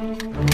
嗯。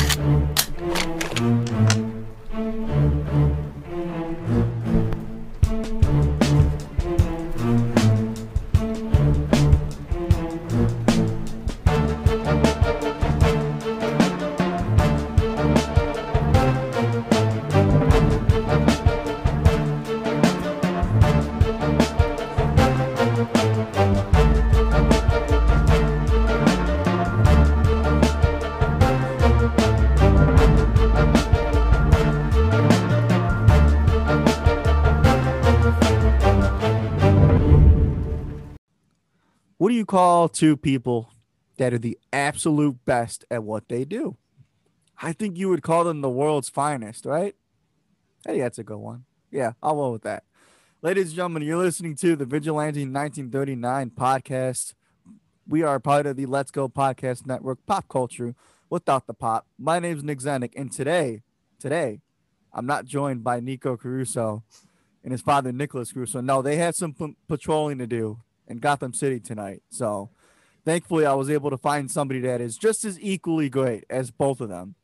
Call two people that are the absolute best at what they do? I think you would call them the world's finest, right? Hey, that's a good one. Yeah, I'll roll with that. Ladies and gentlemen, you're listening to the Vigilante 1939 podcast. We are part of the Let's Go Podcast Network, pop culture without the pop. My name is Nick Zednik, and today, today, I'm not joined by Nico Caruso and his father Nicholas Caruso. No, they had some p- patrolling to do in Gotham City tonight. So, thankfully, I was able to find somebody that is just as equally great as both of them.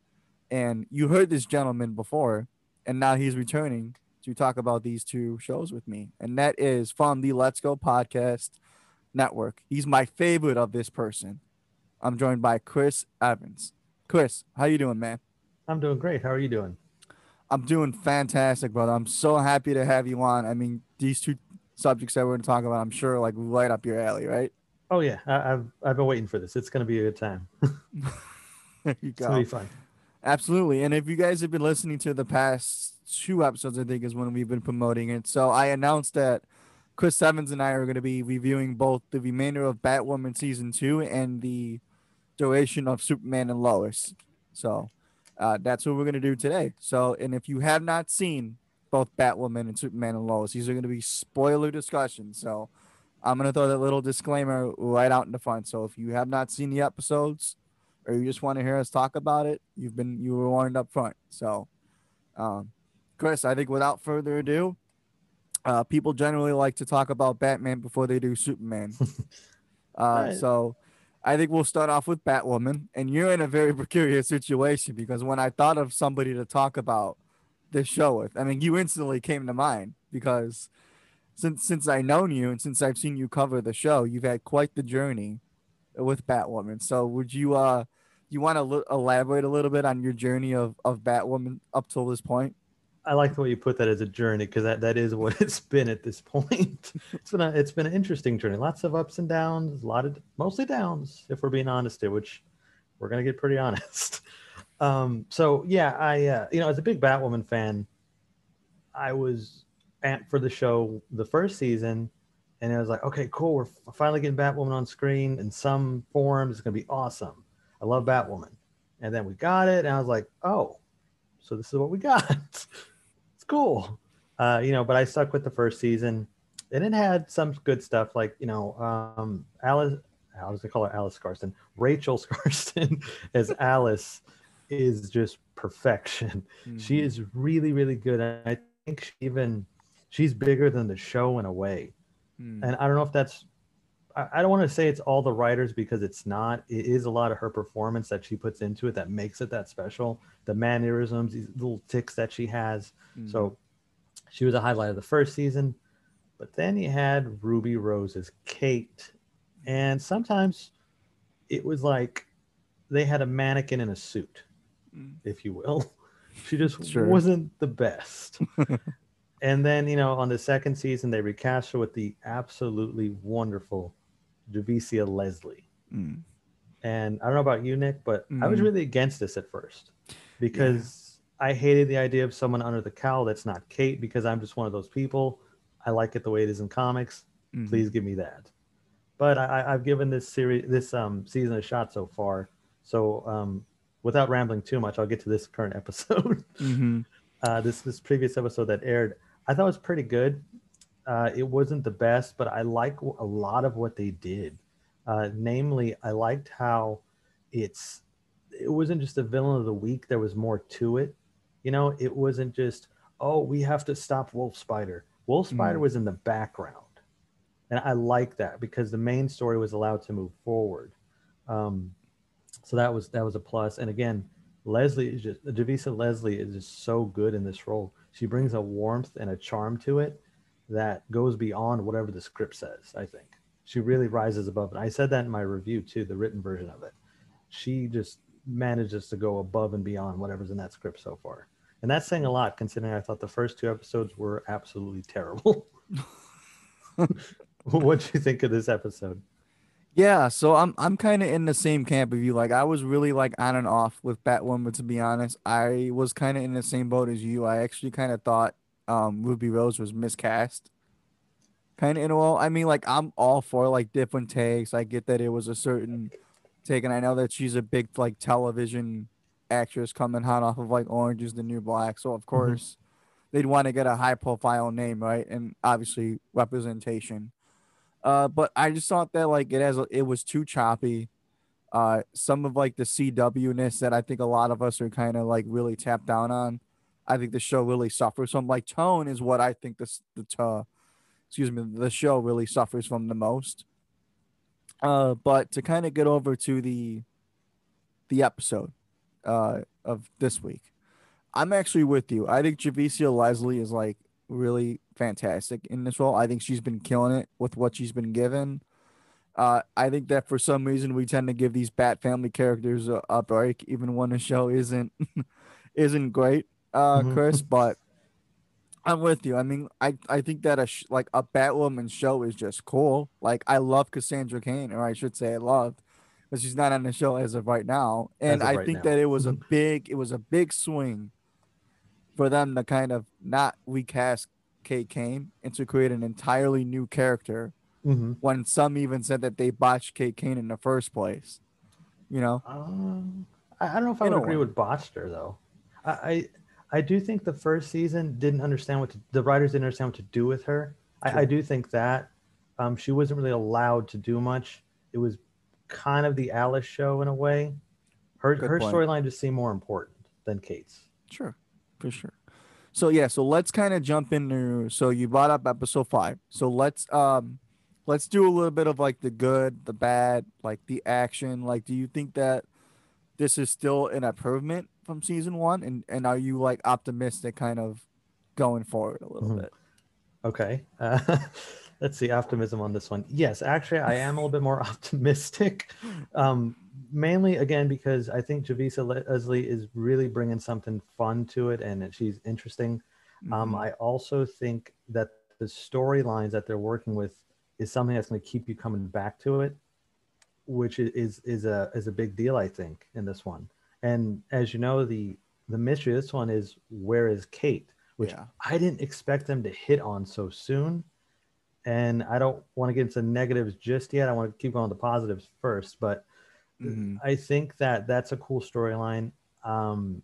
And you heard this gentleman before, and now he's returning to talk about these two shows with me. And that is from the Let's Go Podcast Network. He's my favorite of this person. I'm joined by Chris Evans. Chris, how you doing, man? I'm doing great. How are you doing? I'm doing fantastic, brother. I'm so happy to have you on. I mean, these two subjects that we're going to talk about, I'm sure, like right up your alley, right? Oh yeah, I, have I've been waiting for this. It's going to be a good time. there you go. It's going to be fun. Absolutely. And if you guys have been listening to the past two episodes, I think is when we've been promoting it. So I announced that Chris Evans and I are going to be reviewing both the remainder of Batwoman season two and the duration of Superman and Lois. So uh, that's what we're going to do today. So, and if you have not seen both Batwoman and Superman and Lois, these are going to be spoiler discussions. So I'm going to throw that little disclaimer right out in the front. So if you have not seen the episodes, or you just want to hear us talk about it, you've been you were warned up front. So, um, Chris, I think without further ado, uh, people generally like to talk about Batman before they do Superman. uh, Right. So, I think we'll start off with Batwoman, and you're in a very precarious situation because when I thought of somebody to talk about this show with, I mean, you instantly came to mind because since since I known you and since I've seen you cover the show, you've had quite the journey with Batwoman. So would you uh you want to l- elaborate a little bit on your journey of of Batwoman up till this point? I like the way you put that as a journey because that, that is what it's been at this point. it's been a it's been an interesting journey. Lots of ups and downs. A lot of mostly downs, if we're being honest here, which we're gonna get pretty honest. Um, so yeah, I uh, you know as a big Batwoman fan, I was amped for the show the first season, and I was like, okay, cool, we're finally getting Batwoman on screen in some form. It's gonna be awesome. I love Batwoman, and then we got it, and I was like, oh, so this is what we got. it's cool. Uh, you know, but I stuck with the first season, and it had some good stuff like you know, um, Alice. How does gonna call her Alice Skarsten. Rachel Skarsten as Alice is just perfection. She is really, really good. And I think she even she's bigger than the show in a way. Mm. And I don't know if that's I, I don't want to say it's all the writers because it's not. It is a lot of her performance that she puts into it that makes it that special. The mannerisms, these little ticks that she has. Mm. So she was a highlight of the first season. But then you had Ruby Rose as Kate. And sometimes it was like they had a mannequin in a suit. If you will. She just Sure. wasn't the best. and then, you know, on the second season, they recast her with the absolutely wonderful Javicia Leslie. Mm. And I don't know about you, Nick, but I was Mhm. really against this at first because I hated the idea of someone under the cowl that's not Kate because I'm just one of those people. I like it the way it is in comics. Mhm. Please give me that. But I, I- I've given this series, this um, season a shot so far. So um, without rambling too much, I'll get to this current episode. Mhm. uh, this this previous episode that aired, I thought was pretty good. Uh, it wasn't the best, but I like a lot of what they did. Uh, namely, I liked how it's it wasn't just a villain of the week. There was more to it. You know, it wasn't just oh we have to stop Wolf Spider. Wolf Spider Mm. was in the background, and I like that because the main story was allowed to move forward. Um, So that was that was a plus. And again, Leslie is just Javicia Leslie is just so good in this role. She brings a warmth and a charm to it that goes beyond whatever the script says. I think she really rises above it. I said that in my review too, the written version of it. She just manages to go above and beyond whatever's in that script so far. And that's saying a lot considering I thought the first two episodes were absolutely terrible. what do you think of this episode? Yeah, so I'm I'm kind of in the same camp of you. Like I was really like on and off with Batwoman to be honest. I was kind of in the same boat as you. I actually kind of thought um Ruby Rose was miscast. Kind of in a way. I mean, like I'm all for like different takes. I get that it was a certain take, and I know that she's a big like television actress coming hot off of like Orange is the New Black. So of course mm-hmm. they'd want to get a high profile name, right? And obviously representation. Uh, but I just thought that like it has it was too choppy. Uh, some of like the CW ness that I think a lot of us are kind of like really tapped down on. I think the show really suffers from like tone is what I think this the excuse me the show really suffers from the most. Uh, but to kind of get over to the the episode uh, of this week, I'm actually with you. I think Javicia Leslie is like really fantastic in this role. I think she's been killing it with what she's been given. Uh, I think that for some reason we tend to give these Bat Family characters a, a break, even when the show isn't isn't great, uh, mm-hmm. Chris. But I'm with you. I mean, I, I think that a sh- like a Batwoman show is just cool. Like I love Cassandra Cain, or I should say I loved, but she's not on the show as of right now. And I right think now. that it was a mm-hmm. big it was a big swing for them to kind of not recast Kate Kane and to create an entirely new character mm-hmm. when some even said that they botched Kate Kane in the first place. You know? Um, I, don't know if I would agree with botched her though. I, I, I do think the first season didn't understand what to, the writers didn't understand what to do with her. I, I, do think that um, she wasn't really allowed to do much. It was kind of the Alice show in a way. Her Good her storyline just seemed more important than Kate's. Sure for sure. So yeah, so let's kind of jump into. So you brought up episode five. So let's um, let's do a little bit of like the good, the bad, like the action. Like, do you think that this is still an improvement from season one, and and are you like optimistic, kind of going forward a little mm-hmm. bit? Okay. Uh, let's see optimism on this one. Yes, actually, I am a little bit more optimistic. Um, mainly again because I think Javicia Leslie is really bringing something fun to it, and she's interesting. Um, mm-hmm. Um, I also think that the storylines that they're working with is something that's going to keep you coming back to it, which is is a is a big deal I think in this one. And as you know, the the mystery of this one is where is Kate, which yeah. I didn't expect them to hit on so soon. And I don't want to get into negatives just yet. I want to keep going to the positives first, but Mm-hmm. I think that that's a cool storyline. Um,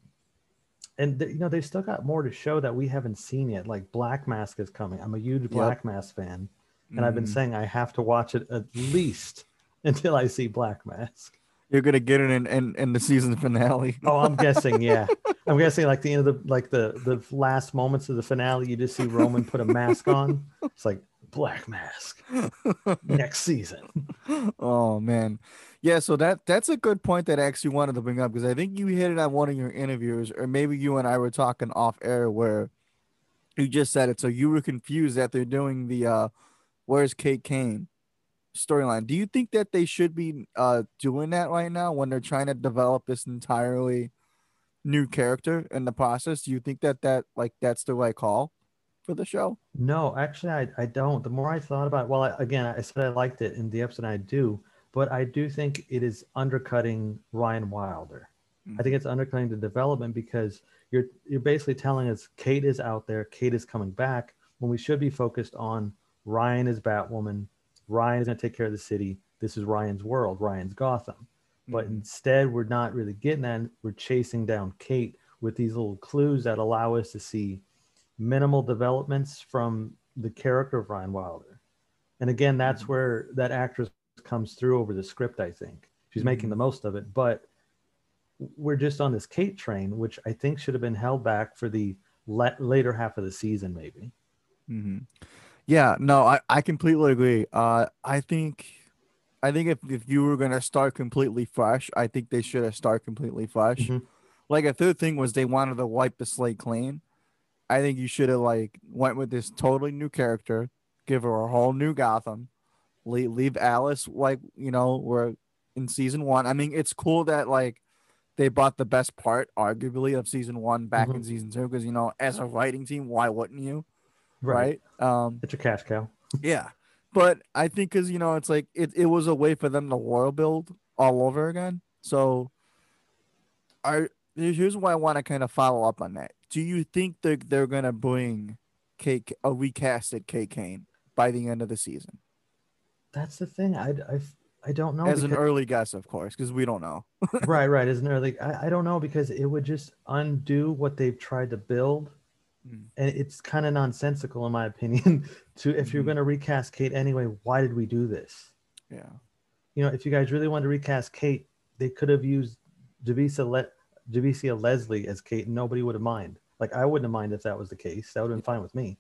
and th- you know they've still got more to show that we haven't seen yet. Like Black Mask is coming. I'm a huge Black yep. Mask fan, and mm-hmm. I've been mm-hmm. saying I have to watch it at least until I see Black Mask. You're gonna get it in, in, in the season finale. oh, I'm guessing, yeah. I'm guessing like the end of the like the the last moments of the finale, you just see Roman put a mask on. It's like Black Mask next season. Oh man, yeah. So that that's a good point that I actually wanted to bring up because I think you hit it on one of your interviews, or maybe you and I were talking off air where you just said it. So you were confused that they're doing the uh, "Where's Kate Kane" storyline. Do you think that they should be uh, doing that right now when they're trying to develop this entirely new character in the process? Do you think that that like that's the right call? For the show? No, actually, I, I don't. The more I thought about it, well, I, again, I said I liked it in the episode, I do, but I do think it is undercutting Ryan Wilder. Mm-hmm. I think it's undercutting the development because you're you're basically telling us Kate is out there, Kate is coming back, when we should be focused on Ryan is Batwoman, Ryan is going to take care of the city. This is Ryan's world, Ryan's Gotham. Mm-hmm. But instead, we're not really getting that. We're chasing down Kate with these little clues that allow us to see minimal developments from the character of Ryan Wilder. And again, that's mm-hmm. where that actress comes through over the script, I think. She's mm-hmm. making the most of it. But we're just on this Kate train, which I think should have been held back for the le- later half of the season, maybe. Mm-hmm. Yeah, no, I, I completely agree. Uh, I think I think if, if you were gonna start completely fresh, I think they should have started completely fresh. Mhm. Like a third thing was they wanted to wipe the slate clean. I think you should have like went with this totally new character, give her a whole new Gotham, leave, leave Alice like you know we're in season one. I mean, it's cool that like they brought the best part, arguably, of season one back in season two because you know as a writing team, why wouldn't you? Right. Um. It's a cash cow. Yeah, but I think because you know it's like it, it was a way for them to world build all over again. So, I here's why I want to kind of follow up on that. Do you think they're they're gonna bring Kate a recasted Kate Kane by the end of the season? That's the thing. I, I, I don't know. As an early guess, of course, because we don't know. right, right. As an early, I, I don't know because it would just undo what they've tried to build. Mm. And it's kind of nonsensical, in my opinion. To if you're Mhm. going to recast Kate anyway, why did we do this? Yeah. You know, if you guys really wanted to recast Kate, they could have used Javicia, Le- Javicia Leslie as Kate, nobody would have mind. Like I wouldn't have mind if that was the case. That would have been fine with me.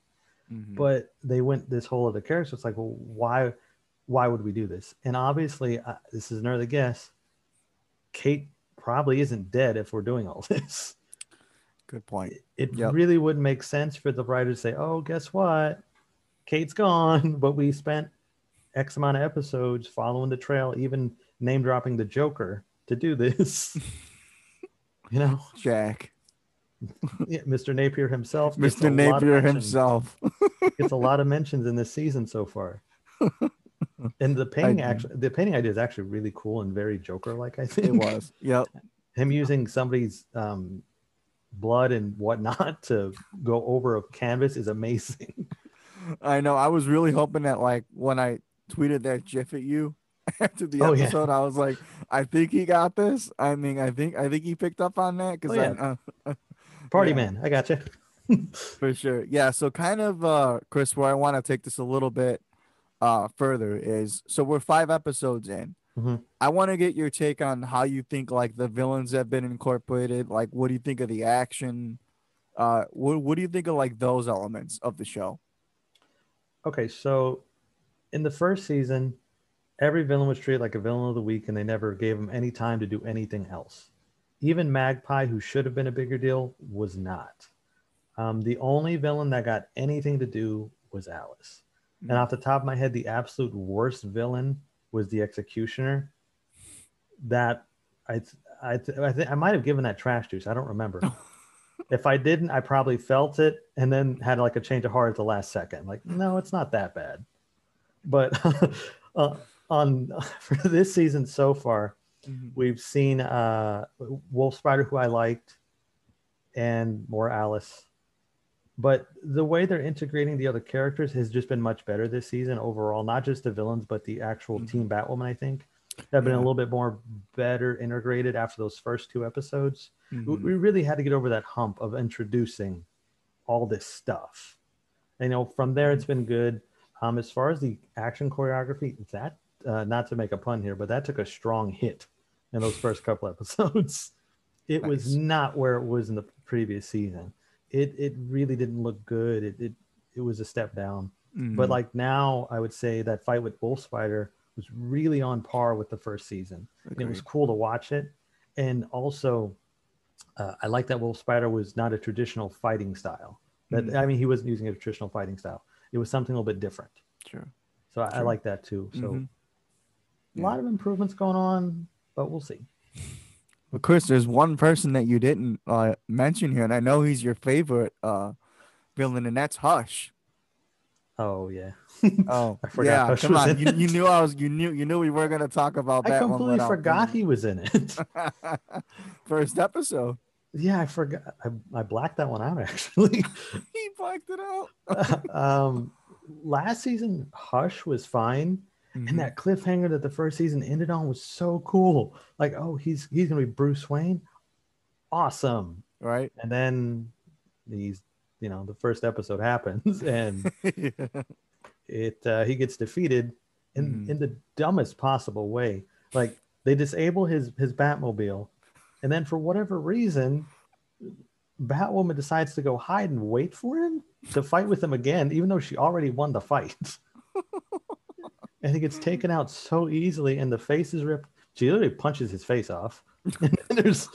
Mhm. But they went this whole other character. It's like, well, why, why would we do this? And obviously, uh, this is an early guess. Kate probably isn't dead if we're doing all this. Good point. It Yep. really wouldn't make sense for the writer to say, "Oh, guess what? Kate's gone, but we spent X amount of episodes following the trail, even name dropping the Joker to do this." you know, Jack, yeah, Mr. Napier himself, Mr. Napier himself. gets a lot of mentions in this season so far. And the painting I- actually, the painting idea is actually really cool and very Joker-like. I think it was. Yep. him using somebody's um, blood and whatnot to go over a canvas is amazing. I know. I was really hoping that like when I tweeted that GIF at you after the Oh, yeah. episode, I was like, I think he got this. I mean, I think I think he picked up on that because Oh, yeah. Party Yeah. man, I got you. for sure. Yeah. So kind of, uh, Chris, where I want to take this a little bit uh further is so we're five episodes in. Mhm. I want to get your take on how you think like the villains have been incorporated. Like, what do you think of the action? Uh, what what do you think of like those elements of the show? Okay, so in the first season, every villain was treated like a villain of the week, and they never gave him any time to do anything else. Even Magpie, who should have been a bigger deal, was not. Um, the only villain that got anything to do was Alice. And off the top of my head, the absolute worst villain was the Executioner. That I I I, think I might have given that trash juice. I don't remember. if I didn't, I probably felt it and then had like a change of heart at the last second. Like, no, it's not that bad. But uh, on for this season so far, Mhm. we've seen uh, Wolf Spider, who I liked, and more Alice. But the way they're integrating the other characters has just been much better this season overall. Not just the villains, but the actual Mhm. Team Batwoman. I think have been a little bit more better integrated after those first two episodes. We- Mhm. We really had to get over that hump of introducing all this stuff. You know, from there it's been good. Um, as far as the action choreography, that uh, not to make a pun here, but that took a strong hit in those first couple episodes. It was not where it was in the previous season. It it really didn't look good. It it, it was a step down. But Mhm. like now, I would say that fight with Wolf Spider was really on par with the first season. And It was cool to watch it, and also, uh, I like that Wolf Spider was not a traditional fighting style. That Mhm. I mean, he wasn't using a traditional fighting style. It was something a little bit different. Sure. So I, I like that too. So Mhm. A lot of improvements going on, but we'll see. But Chris, there's one person that you didn't uh, mention here, and I know he's your favorite uh, villain, and that's Hush. Oh yeah, Oh, I forgot yeah. Hush come was on, in you, it. you knew I was. You knew. You knew we were gonna talk about I that one. completely without forgot he was in it. First episode. yeah, I forgot. I, I blacked that one out actually. he blacked it out. um, last season, Hush was fine. Mhm. and that cliffhanger that the first season ended on was so cool. Like oh he's he's gonna be bruce wayne? Awesome. Right. and then he's you know the first episode happens and it uh, he gets defeated in Mhm. in the dumbest possible way. Like they disable his his batmobile. And then for whatever reason batwoman decides to go hide and wait for him to fight with him again even though she already won the fight and he gets taken out so easily, and the face is ripped. She literally punches his face off. and there's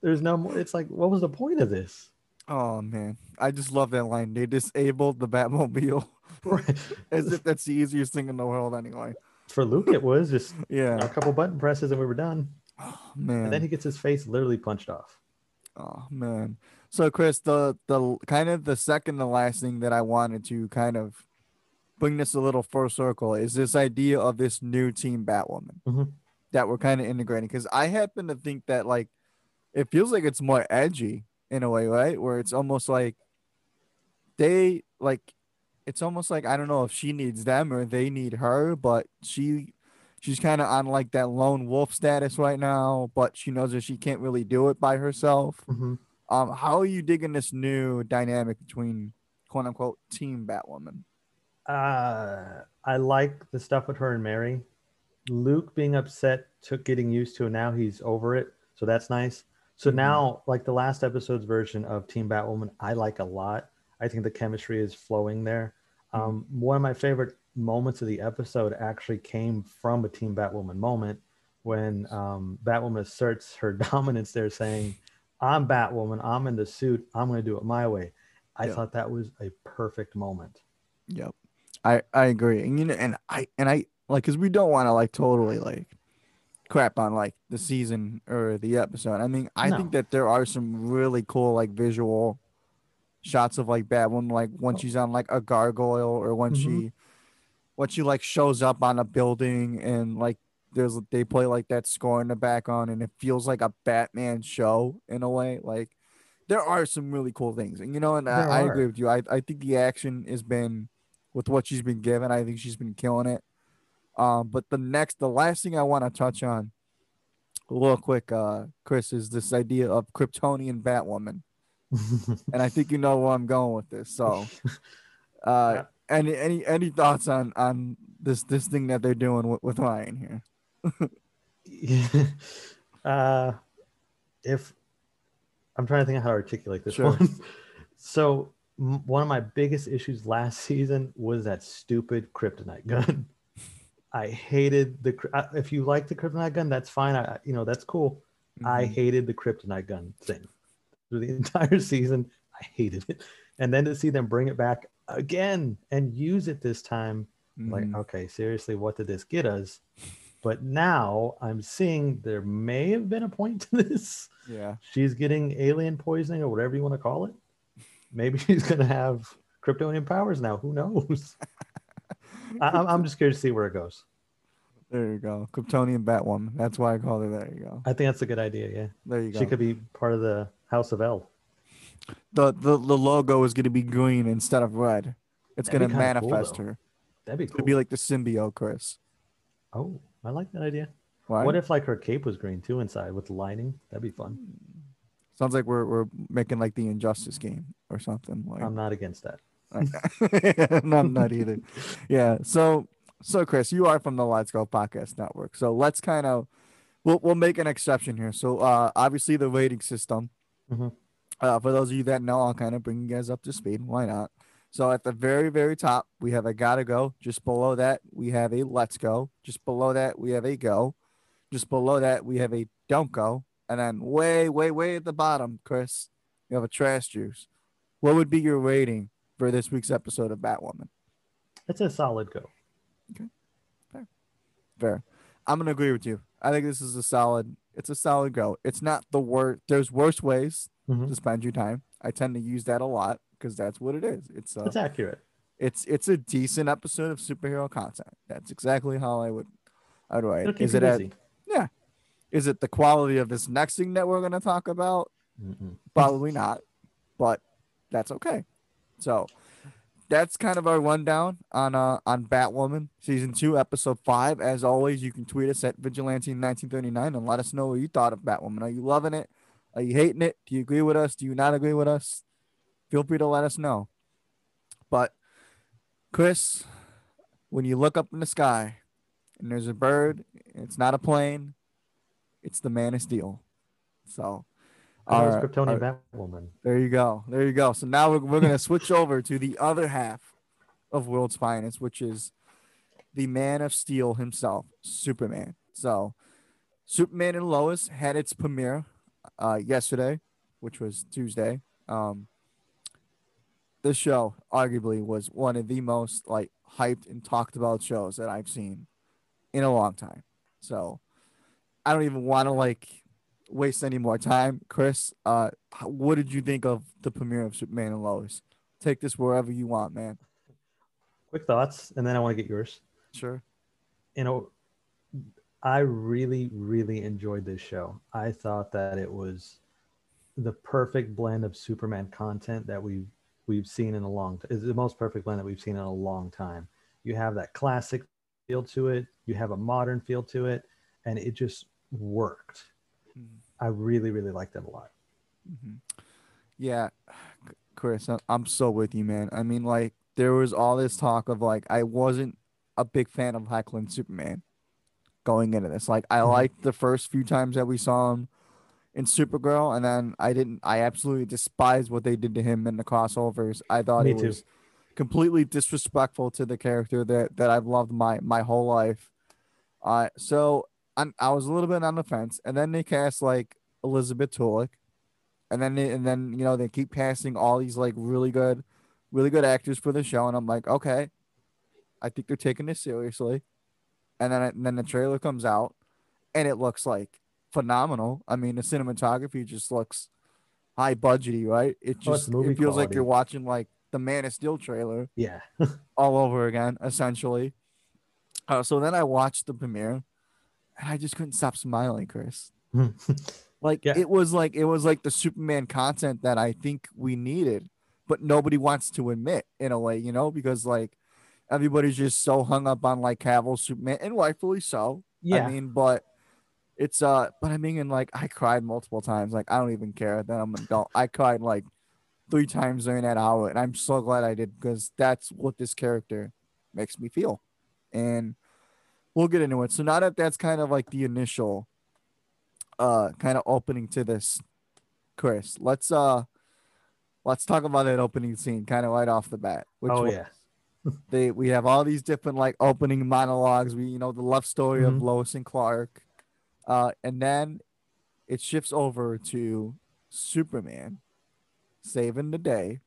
there's no more. It's like, what was the point of this? Oh man, I just love that line. They disabled the Batmobile, Right. as if that's the easiest thing in the world. Anyway. For Luke, it was just Yeah. a couple button presses and we were done. Oh, man. And then he gets his face literally punched off. Oh man. So Chris, the the kind of the second to last thing that I wanted to kind of bring this a little full circle is this idea of this new team Batwoman Mhm. that we're kind of integrating. Because I happen to think that like it feels like it's more edgy in a way, right? Where it's almost like they like it's almost like I don't know if she needs them or they need her, but she she's kind of on like that lone wolf status right now, but she knows that she can't really do it by herself. Mm-hmm. Um, how are you digging this new dynamic between quote unquote team Batwoman? Uh, I like the stuff with her and Mary. Luke being upset took getting used to, and now he's over it. So that's nice. So Mhm. now, like the last episode's version of Team Batwoman, I like a lot. I think the chemistry is flowing there. Um, one of my favorite moments of the episode actually came from a Team Batwoman moment when um, Batwoman asserts her dominance there, saying, I'm Batwoman, I'm in the suit, I'm going to do it my way. I Yeah. thought that was a perfect moment. Yep. I I agree. And you know and I and I like cuz we don't want to like totally like crap on like the season or the episode. I mean, I think that there are some really cool like visual shots of like Batwoman like when she's on like a gargoyle or when Mhm. she when she like shows up on a building and like there's they play like that score in the background and it feels like a Batman show in a way. Like there are some really cool things. And you know, and I, I agree with you. I, I think the action has been with what she's been given. I think she's been killing it. Um, but the next, the last thing I want to touch on, real quick, uh, Chris, is this idea of Kryptonian Batwoman, and I think you know where I'm going with this. So, uh, any any any thoughts on on this this thing that they're doing with, with Ryan here? uh, if I'm trying to think of how to articulate this Sure. one. So one of my biggest issues last season was that stupid kryptonite gun. I hated the. If you like the kryptonite gun, that's fine. I, you know, that's cool. I Mhm. hated the kryptonite gun thing through the entire season. I hated it, and then to see them bring it back again and use it this time, like, Mhm. okay, seriously, what did this get us? But now I'm seeing there may have been a point to this. yeah, She's getting alien poisoning or whatever you want to call it. Maybe she's gonna have Kryptonian powers now. Who knows? I, I'm- I'm just curious to see where it goes. there you go, Kryptonian Batwoman. That's why I called her. There you go. I think that's a good idea. Yeah, There you go. she could be part of the House of El. the, the the logo is going to be green instead of red. It's going to kinda cool, manifest her. That'd be cool. going to be like the symbiote, Chris. oh, I like that idea. Right? What if like her cape was green too inside with the lining? That'd be fun. Sounds like we're we're making like the Injustice game or something. Like, I'm not against that. no, I'm not either. Yeah. So so Chris, you are from the Let's Go Podcast Network. So let's kind of we'll we'll make an exception here. So uh obviously the rating system. Mhm. Uh, for those of you that know, I'll kind of bring you guys up to speed. Why not? So at the very, very top, we have a gotta go. Just below that, we have a let's go. Just below that, we have a go. Just below that, we have a don't go. And then way, way, way at the bottom, Chris, you have a trash juice. What would be your rating for this week's episode of Batwoman? It's a solid go. Okay. Fair. Fair. I'm gonna agree with you. I think this is a solid. It's a solid go. It's not the worst. There's worse ways Mhm. to spend your time. I tend to use that a lot because that's what it is. It's a, It's accurate. it's it's a decent episode of superhero content. That's exactly how I would I would write. It'll it. keep Is it at, busy. Is it the quality of this next thing that we're gonna talk about? Mm-mm. Probably not, but that's okay. So that's kind of our rundown on uh on Batwoman season two, episode five. As always, you can tweet us at vigilante1939 and let us know what you thought of Batwoman. Are you loving it? Are you hating it? Do you agree with us? Do you not agree with us? Feel free to let us know. But Chris, when you look up in the sky and there's a bird, it's not a plane, it's the Man of Steel. So our- Kryptonian our- Batwoman. there you go. There you go. So now we're, we're going to switch over to the other half of World's Finest, which is the Man of Steel himself, Superman. So, Superman and Lois had its premiere uh, yesterday, which was Tuesday. Um, this show arguably was one of the most like hyped and talked about shows that I've seen in a long time. So, I don't even want to like waste any more time. Chris, uh, what did you think of the premiere of Superman and Lois? Take this wherever you want, man. Quick thoughts, and then I want to get yours. Sure. You know, I really, really enjoyed this show. I thought that it was the perfect blend of Superman content that we've we've seen in a long time. Is the most perfect blend that we've seen in a long time. You have that classic feel to it. You have a modern feel to it, and it just worked. Mm-hmm. I really, really liked it a lot. Mm-hmm. Yeah, Chris, I'm so with you, man. I mean, like there was all this talk of like I wasn't a big fan of Hoechlin Superman going into this. Like I mm-hmm. liked the first few times that we saw him in Supergirl, and then I didn't. I absolutely despised what they did to him in the crossovers. I thought Me it too. was completely disrespectful to the character that that I've loved my my whole life. Uh, so I, I was a little bit on the fence, and then they cast like Elizabeth Tulloch, and then they, and then you know they keep casting all these like really good, really good actors for the show, and I'm like, okay, I think they're taking this seriously, and then and then the trailer comes out, and it looks like phenomenal. I mean, the cinematography just looks high budgety, right? It just oh, it feels quality. like you're watching like the Man of Steel trailer, yeah, all over again, essentially. Uh, so then I watched the premiere and I just couldn't stop smiling, Chris. like yeah. it was like it was like the Superman content that I think we needed, but nobody wants to admit in a way, you know, because like everybody's just so hung up on like Cavill Superman, and rightfully so. Yeah. I mean, but it's uh, but I mean, and like I cried multiple times. Like I don't even care that I'm an adult. I cried like three times during that hour, and I'm so glad I did because that's what this character makes me feel, and we'll get into it. So now that that's kind of like the initial uh kind of opening to this, Chris, let's uh let's talk about that opening scene kind of right off the bat. Which oh yeah. they we have all these different like opening monologues. We you know the love story mm-hmm. of Lois and Clark. Uh and then it shifts over to Superman saving the day,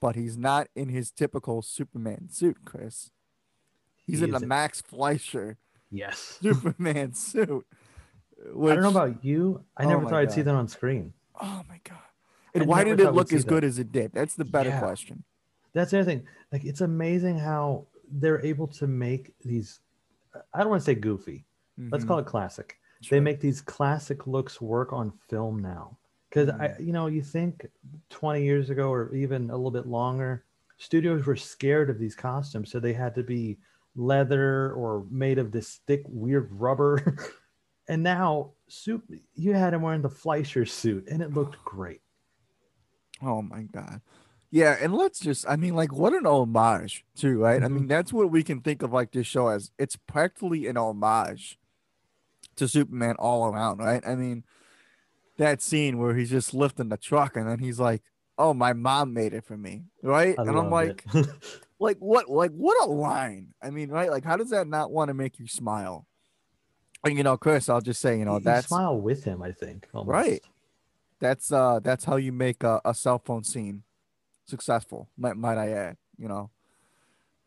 but he's not in his typical Superman suit, Chris. He's he in the Max Fleischer yes Superman suit. Which, I don't know about you. I oh never thought God. I'd see that on screen. Oh my God. And I why did it look as good that. as it did? That's the better yeah. question. That's the other thing. Like it's amazing how they're able to make these I don't want to say goofy. Mm-hmm. Let's call it classic. Sure. They make these classic looks work on film now. Because mm-hmm. I you know, you think 20 years ago or even a little bit longer, studios were scared of these costumes, so they had to be leather or made of this thick weird rubber. and now soup you had him wearing the Fleischer suit and it looked great. Oh my god. Yeah, and let's just I mean like what an homage too, right? Mm-hmm. I mean that's what we can think of like this show as. It's practically an homage to Superman all around, right? I mean that scene where he's just lifting the truck and then he's like, "Oh, my mom made it for me," right? I and I'm like, like what like what a line. I mean right like how does that not want to make you smile? And you know chris i'll just say you know that smile with him i think almost. right. That's uh that's how you make a, a cell phone scene successful might, might i add you know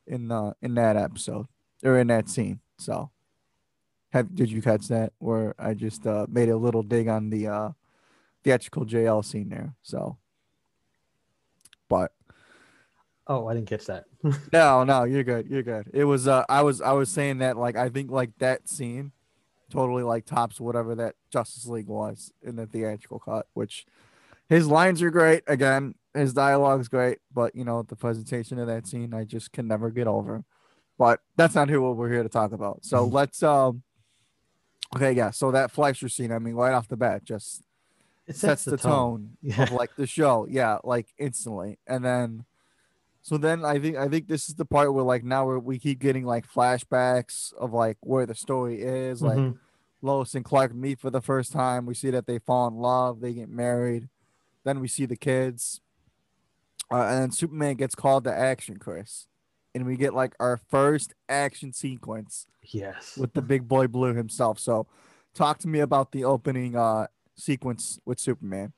in uh in that episode or in that scene. So have did you catch that? Where i just uh made a little dig on the uh theatrical jl scene there so. But Oh, I didn't catch that. no, no, you're good. You're good. It was uh I was I was saying that like I think like that scene totally like tops whatever that Justice League was in the theatrical cut, which his lines are great. Again, his dialogue's great, but you know, the presentation of that scene I just can never get over. But that's not who we're here to talk about. So mm-hmm. let's um okay, yeah. So that Fleischer scene, I mean, right off the bat, just it sets, sets the, the, tone, tone yeah. of like the show. Yeah, like instantly. And then so then I think I think this is the part where like now we keep getting like flashbacks of like where the story is. Like mm-hmm. Lois and Clark meet for the first time. We see that they fall in love. They get married. Then we see the kids, uh, and then Superman gets called to action. Chris, and we get like our first action sequence Yes. with the big boy blue himself. So, talk to me about the opening uh sequence with Superman.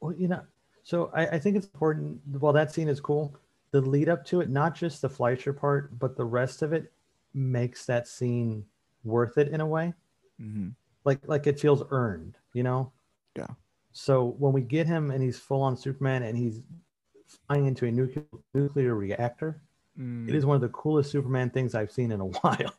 Well, you know, so I, I think it's important. While that scene is cool, the lead up to it, not just the Fleischer part, but the rest of it makes that scene worth it in a way. Mm-hmm. Like like it feels earned, you know? Yeah. So when we get him and he's full on Superman and he's flying into a nuclear nuclear reactor, Mm. it is one of the coolest Superman things I've seen in a while.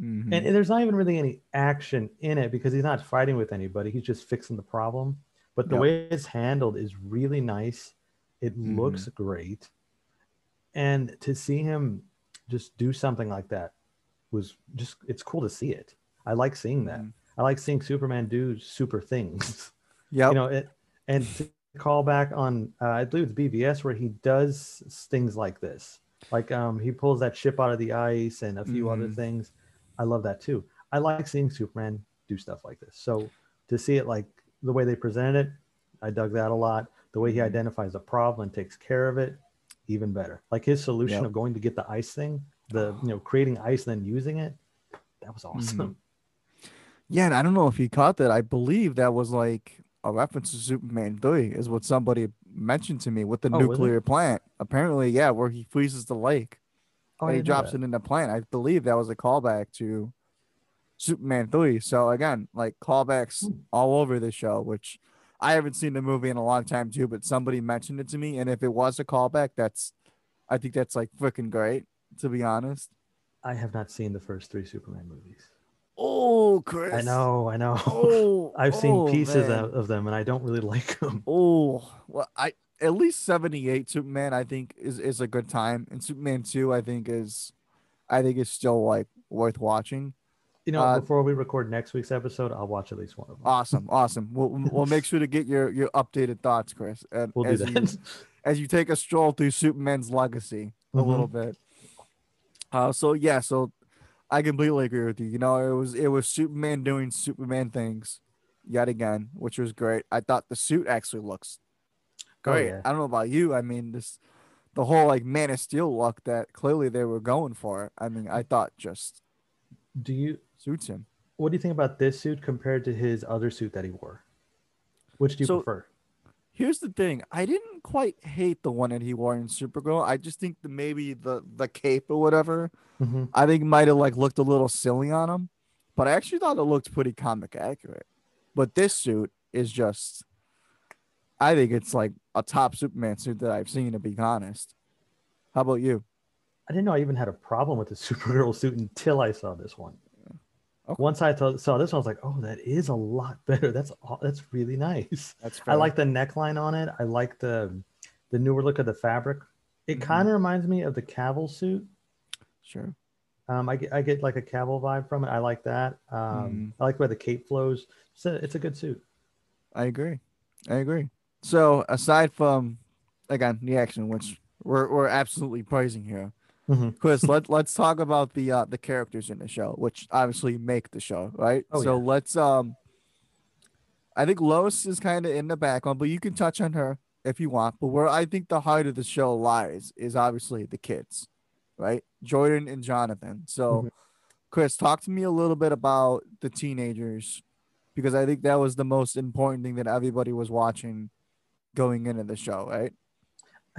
Mhm. And, and there's not even really any action in it because he's not fighting with anybody. He's just fixing the problem. But the Yep. way it's handled is really nice. It Mhm. looks great. And to see him just do something like that was just, it's cool to see it. I like seeing that. Mhm. I like seeing Superman do super things. yeah You know, it, and to call back on, uh, I believe it's BVS where he does things like this. Like um, he pulls that ship out of the ice and a few other Mhm. things. I love that too. I like seeing Superman do stuff like this. So to see it like the way they presented it, I dug that a lot. The way he Mhm. identifies a problem and takes care of it, even better. Like his solution Yep. of going to get the ice thing, the you know creating ice and then using it, that was awesome. Yeah, and I don't know if he caught that. I believe that was like a reference to Superman 3, is what somebody mentioned to me with the Oh, nuclear plant. Apparently, yeah, where he freezes the lake Oh, and he drops it in the plant. I believe that was a callback to Superman 3. So, again, like callbacks Hmm. all over the show, which I haven't seen the movie in a long time too, but somebody mentioned it to me. And if it was a callback, that's, I think that's like freaking great, to be honest. I have not seen the first three Superman movies. Oh, Chris. I know, I know. Oh, I've seen oh, pieces of, of them and I don't really like them. Oh, well, I at least 78 Superman I think is is a good time. And Superman 2 I think is I think is still like worth watching. You know, Uh, before we record next week's episode, I'll watch at least one of them. Awesome, awesome. We'll we'll make sure to get your your updated thoughts, Chris. And we'll do as you that. as you take a stroll through Superman's legacy a Mhm. little bit. Uh so yeah, so I completely agree with you. You know, it was it was Superman doing Superman things yet again, which was great. I thought the suit actually looks Oh, great. yeah. I don't know about you. I mean, this the whole like Man of Steel look that clearly they were going for. I mean, I thought just do you suits him. what do you think about this suit compared to his other suit that he wore? Which do you So- prefer? Here's the thing. I didn't quite hate the one that he wore in Supergirl. I just think that maybe the the cape or whatever, Mhm. I think might have like looked a little silly on him. But I actually thought it looked pretty comic accurate. But this suit is just I think it's like a top Superman suit that I've seen to be honest. How about you? I didn't know I even had a problem with the Supergirl suit until I saw this one. Okay. Once I thought, saw this one, I was like, "Oh, that is a lot better. That's that's really nice." That's I like the neckline on it. I like the the newer look of the fabric. It Mhm. kind of reminds me of the Cavill suit. sure. Um, I get I get like a Cavill vibe from it. I like that. Um, I like where the cape flows. It's a, it's a good suit. I agree. I agree. So aside from again the action, which we're we're absolutely praising here, Mhm. Chris, let let's talk about the uh the characters in the show, which obviously make the show, right? Oh, so yeah. let's um I think Lois is kind of in the background, but you can touch on her if you want. But where I think the heart of the show lies is obviously the kids, right? Jordan and Jonathan. So Mhm. Chris, talk to me a little bit about the teenagers because I think that was the most important thing that everybody was watching going into the show, right?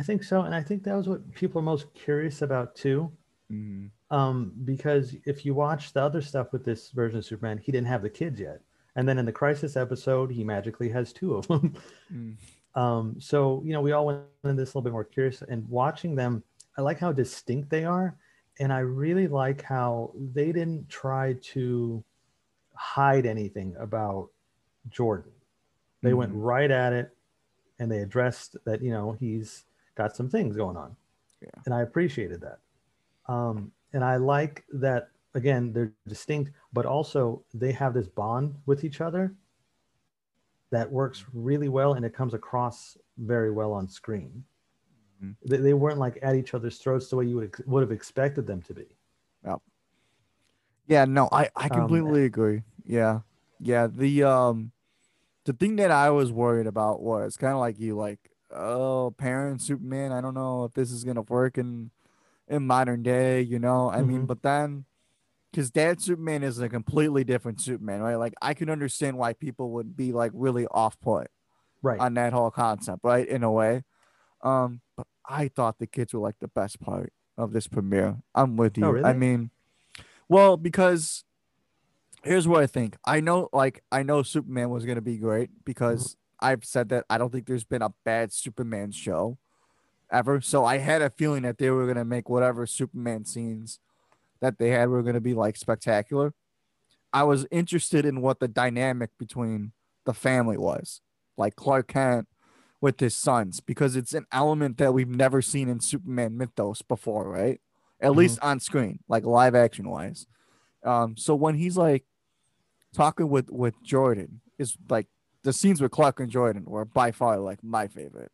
I think so, and I think that was what people are most curious about too. Mm-hmm. Um, because if you watch the other stuff with this version of Superman, he didn't have the kids yet, and then in the Crisis episode, he magically has two of them. Mm. um, so you know, we all went into this a little bit more curious, and watching them, I like how distinct they are, and I really like how they didn't try to hide anything about Jordan. They went Mhm. right at it, and they addressed that you know he's got some things going on, Yeah. and I appreciated that. Um, and I like that again they're distinct, but also they have this bond with each other that works really well, and it comes across very well on screen. Mhm. They, they weren't like at each other's throats the way you would ex- would have expected them to be. Yeah, no, I I Um, completely agree. Yeah, yeah. The um, the thing that I was worried about was kind of like you, like oh, parent Superman. I don't know if this is gonna work in in modern day, you know. I mean, Mhm. but then because Dad Superman is a completely different Superman, right? Like I can understand why people would be like really off put Right. on that whole concept, right? In a way. Um, but I thought the kids were like the best part of this premiere. I'm with you. Oh, I mean, well, because here's what I think. I know, like, I know Superman was gonna be great because I've said that I don't think there's been a bad Superman show ever. So I had a feeling that they were gonna make whatever Superman scenes that they had were gonna be like spectacular. I was interested in what the dynamic between the family was, like Clark Kent with his sons, because it's an element that we've never seen in Superman mythos before, right? At Mhm. least on screen, like live action wise. Um, so when he's like talking with with Jordan, is like the scenes with Clark and Jordan were by far like my favorite,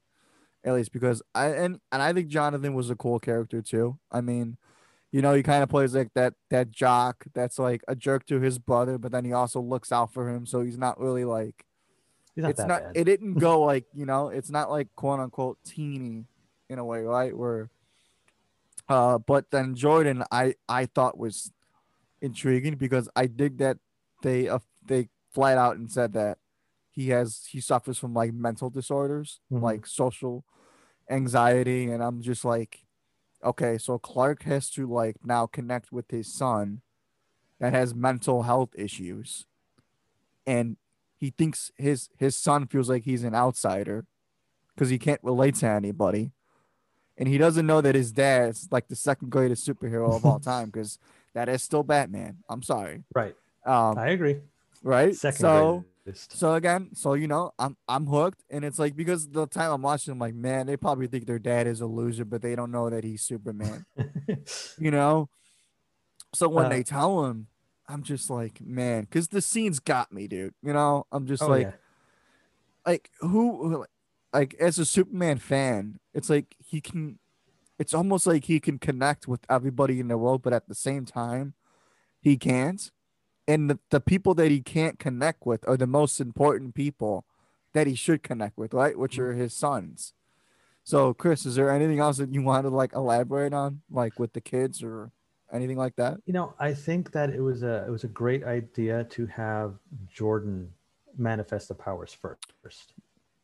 at least because I and and I think Jonathan was a cool character too. I mean, you know, he kind of plays like that that jock that's like a jerk to his brother, but then he also looks out for him, so he's not really like He's not it's not bad. it didn't go like you know it's not like quote unquote teeny in a way right where uh but then jordan i i thought was intriguing because i dig that they uh, they flat out and said that he has he suffers from like mental disorders Mhm. like social anxiety and i'm just like okay so clark has to like now connect with his son that has mental health issues and he thinks his his son feels like he's an outsider because he can't relate to anybody and he doesn't know that his dad's like the second greatest superhero of all time because that is still batman i'm sorry right. um I agree. right Second so. So again so you know i'm i'm hooked and it's like because the time i'm watching i'm like man they probably think their dad is a loser but they don't know that he's superman. You know? So when Uh, they tell him i'm just like man because the scenes got me dude you know? I'm just oh, like yeah. like who like as a superman fan it's like he can it's almost like he can connect with everybody in the world but at the same time he can't and the, the people that he can't connect with are the most important people that he should connect with right which are his sons so chris is there anything else that you want to like elaborate on like with the kids or anything like that You know, I think that it was a it was a great idea to have Jordan manifest the powers first.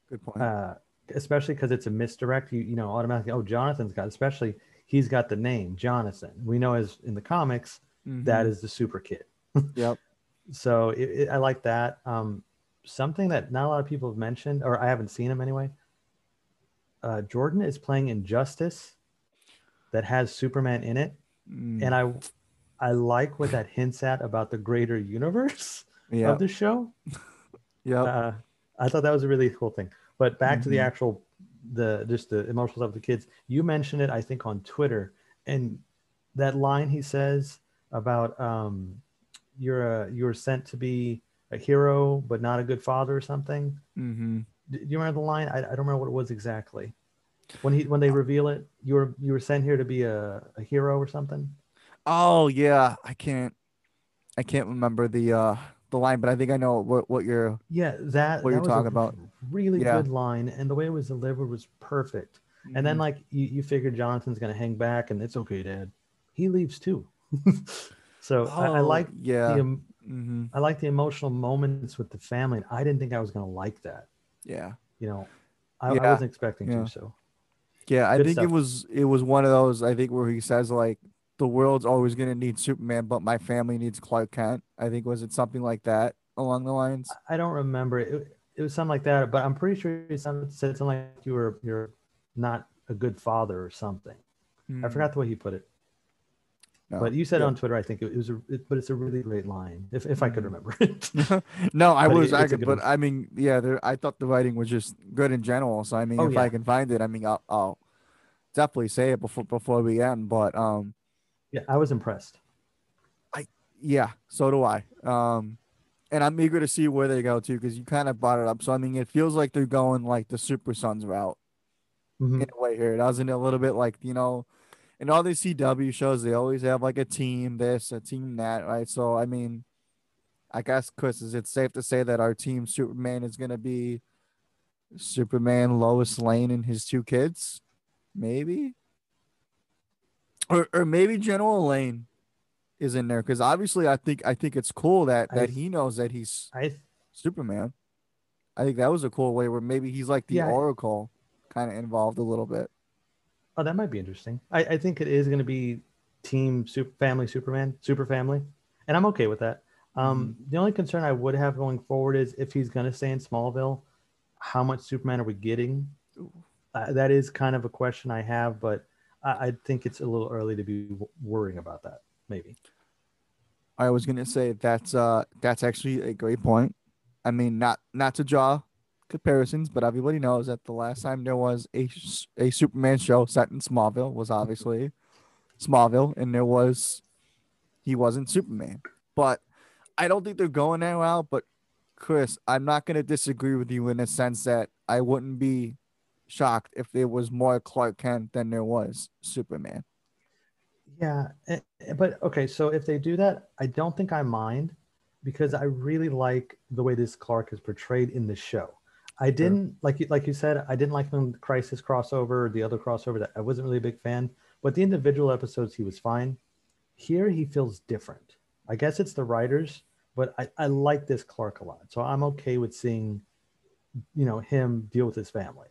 good point uh, especially because it's a misdirect. You you know automatically. Oh, Jonathan's got. Especially he's got the name Jonathan. We know as in the comics that Mhm. is the super kid. Yep So it, it, I like that. Um, something that not a lot of people have mentioned, or I haven't seen him anyway. Uh, Jordan is playing Injustice, that has Superman in it, Mm, and I, I like what that hints at about the greater universe yeah of the show. yeah. uh, I thought that was a really cool thing. But back to the Mhm. actual, the just the emotional stuff of the kids. You mentioned it, I think, on Twitter, and that line he says about um, you're a you're sent to be a hero, but not a good father or something. mm-hmm. Do you remember the line? I, I don't remember what it was exactly. When he when they reveal it, you were you were sent here to be a, a hero or something. Oh yeah, I can't, I can't remember the uh the line, but I think I know what what you're. Yeah, that What that you're talking about. Really Yeah. good line, and the way it was delivered was perfect. And then Mhm. like you, you figure Jonathan's gonna hang back, and it's okay, Dad. He leaves too. so I, I Oh, like yeah, the em- hmm I like the emotional moments with the family. And I didn't think I was gonna like that. yeah, You know, I, I wasn't expecting yeah. to. So yeah. I Good think it was it was one of those. I think where he says like the world's always gonna need Superman, but my family needs Clark Kent. I think was it something like that along the lines. I don't remember it. It, was something like that, but I'm pretty sure he said something like you were you're not a good father or something. I Mm, forgot the way he put it. No. But you said Yeah. on Twitter, I think it, was a, it, but it's a really great line. If, if I could remember it. no, I But was, it- I it's could, but one. I mean, yeah, there. I thought the writing was just good in general. So I mean, Oh, if I can find it, I mean, I'll, I'll definitely say it before before we end. But um, yeah, I was impressed. I yeah, so do I. Um, and I'm eager to see where they go too, because you kind of brought it up. So I mean, it feels like they're going like the Super Sons route Mhm. in a way here, doesn't it? A little bit like you know, in all these CW shows, they always have like a team this, a team that, right? So I mean, I guess Chris, is it safe to say that our team Superman is gonna be Superman, Lois Lane, and his two kids? Maybe. or or maybe General Lane is in there because obviously I think I think it's cool that that th- he knows that he's I Superman. I think that was a cool way where maybe he's like the Yeah, Oracle, kind of involved a little bit. Oh that might be interesting. I, I think it is going to be team super family Superman super family, and I'm okay with that. Um, The only concern I would have going forward is if he's going to stay in Smallville, how much Superman are we getting? Uh, that is kind of a question I have, but I, I think it's a little early to be w- worrying about that. Maybe. I was gonna say that's uh that's actually a great point. I mean, not not to draw comparisons, but everybody knows that the last time there was a a Superman show set in Smallville was obviously Smallville, and there was he wasn't Superman. But I don't think they're going that route. But Chris, I'm not gonna disagree with you in the sense that I wouldn't be shocked if there was more Clark Kent than there was Superman. Yeah, eh, eh, but okay. So if they do that, I don't think I mind because I really like the way this Clark is portrayed in the show. I didn't like you, like you said. I didn't like him the Crisis crossover, or the other crossover. That I wasn't really a big fan. But the individual episodes, he was fine. Here, he feels different. I guess it's the writers, but I, I like this Clark a lot. So I'm okay with seeing, you know, him deal with his family.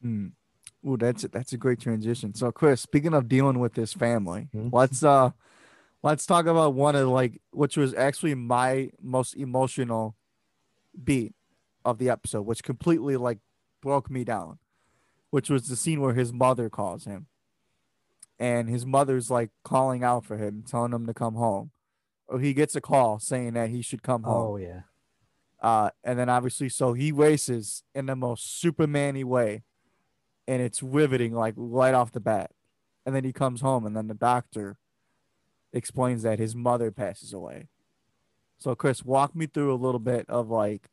Hmm. Ooh, that's it. that's a great transition. So, Chris, speaking of dealing with this family, Mhm. let's uh, let's talk about one of like which was actually my most emotional beat of the episode, which completely like broke me down, which was the scene where his mother calls him, and his mother's like calling out for him, telling him to come home, or he gets a call saying that he should come home. Oh yeah, Uh, and then obviously, so he races in the most Superman-y way, and it's riveting, like right off the bat. And then he comes home, and then the doctor explains that his mother passes away. So, Chris, walk me through a little bit of like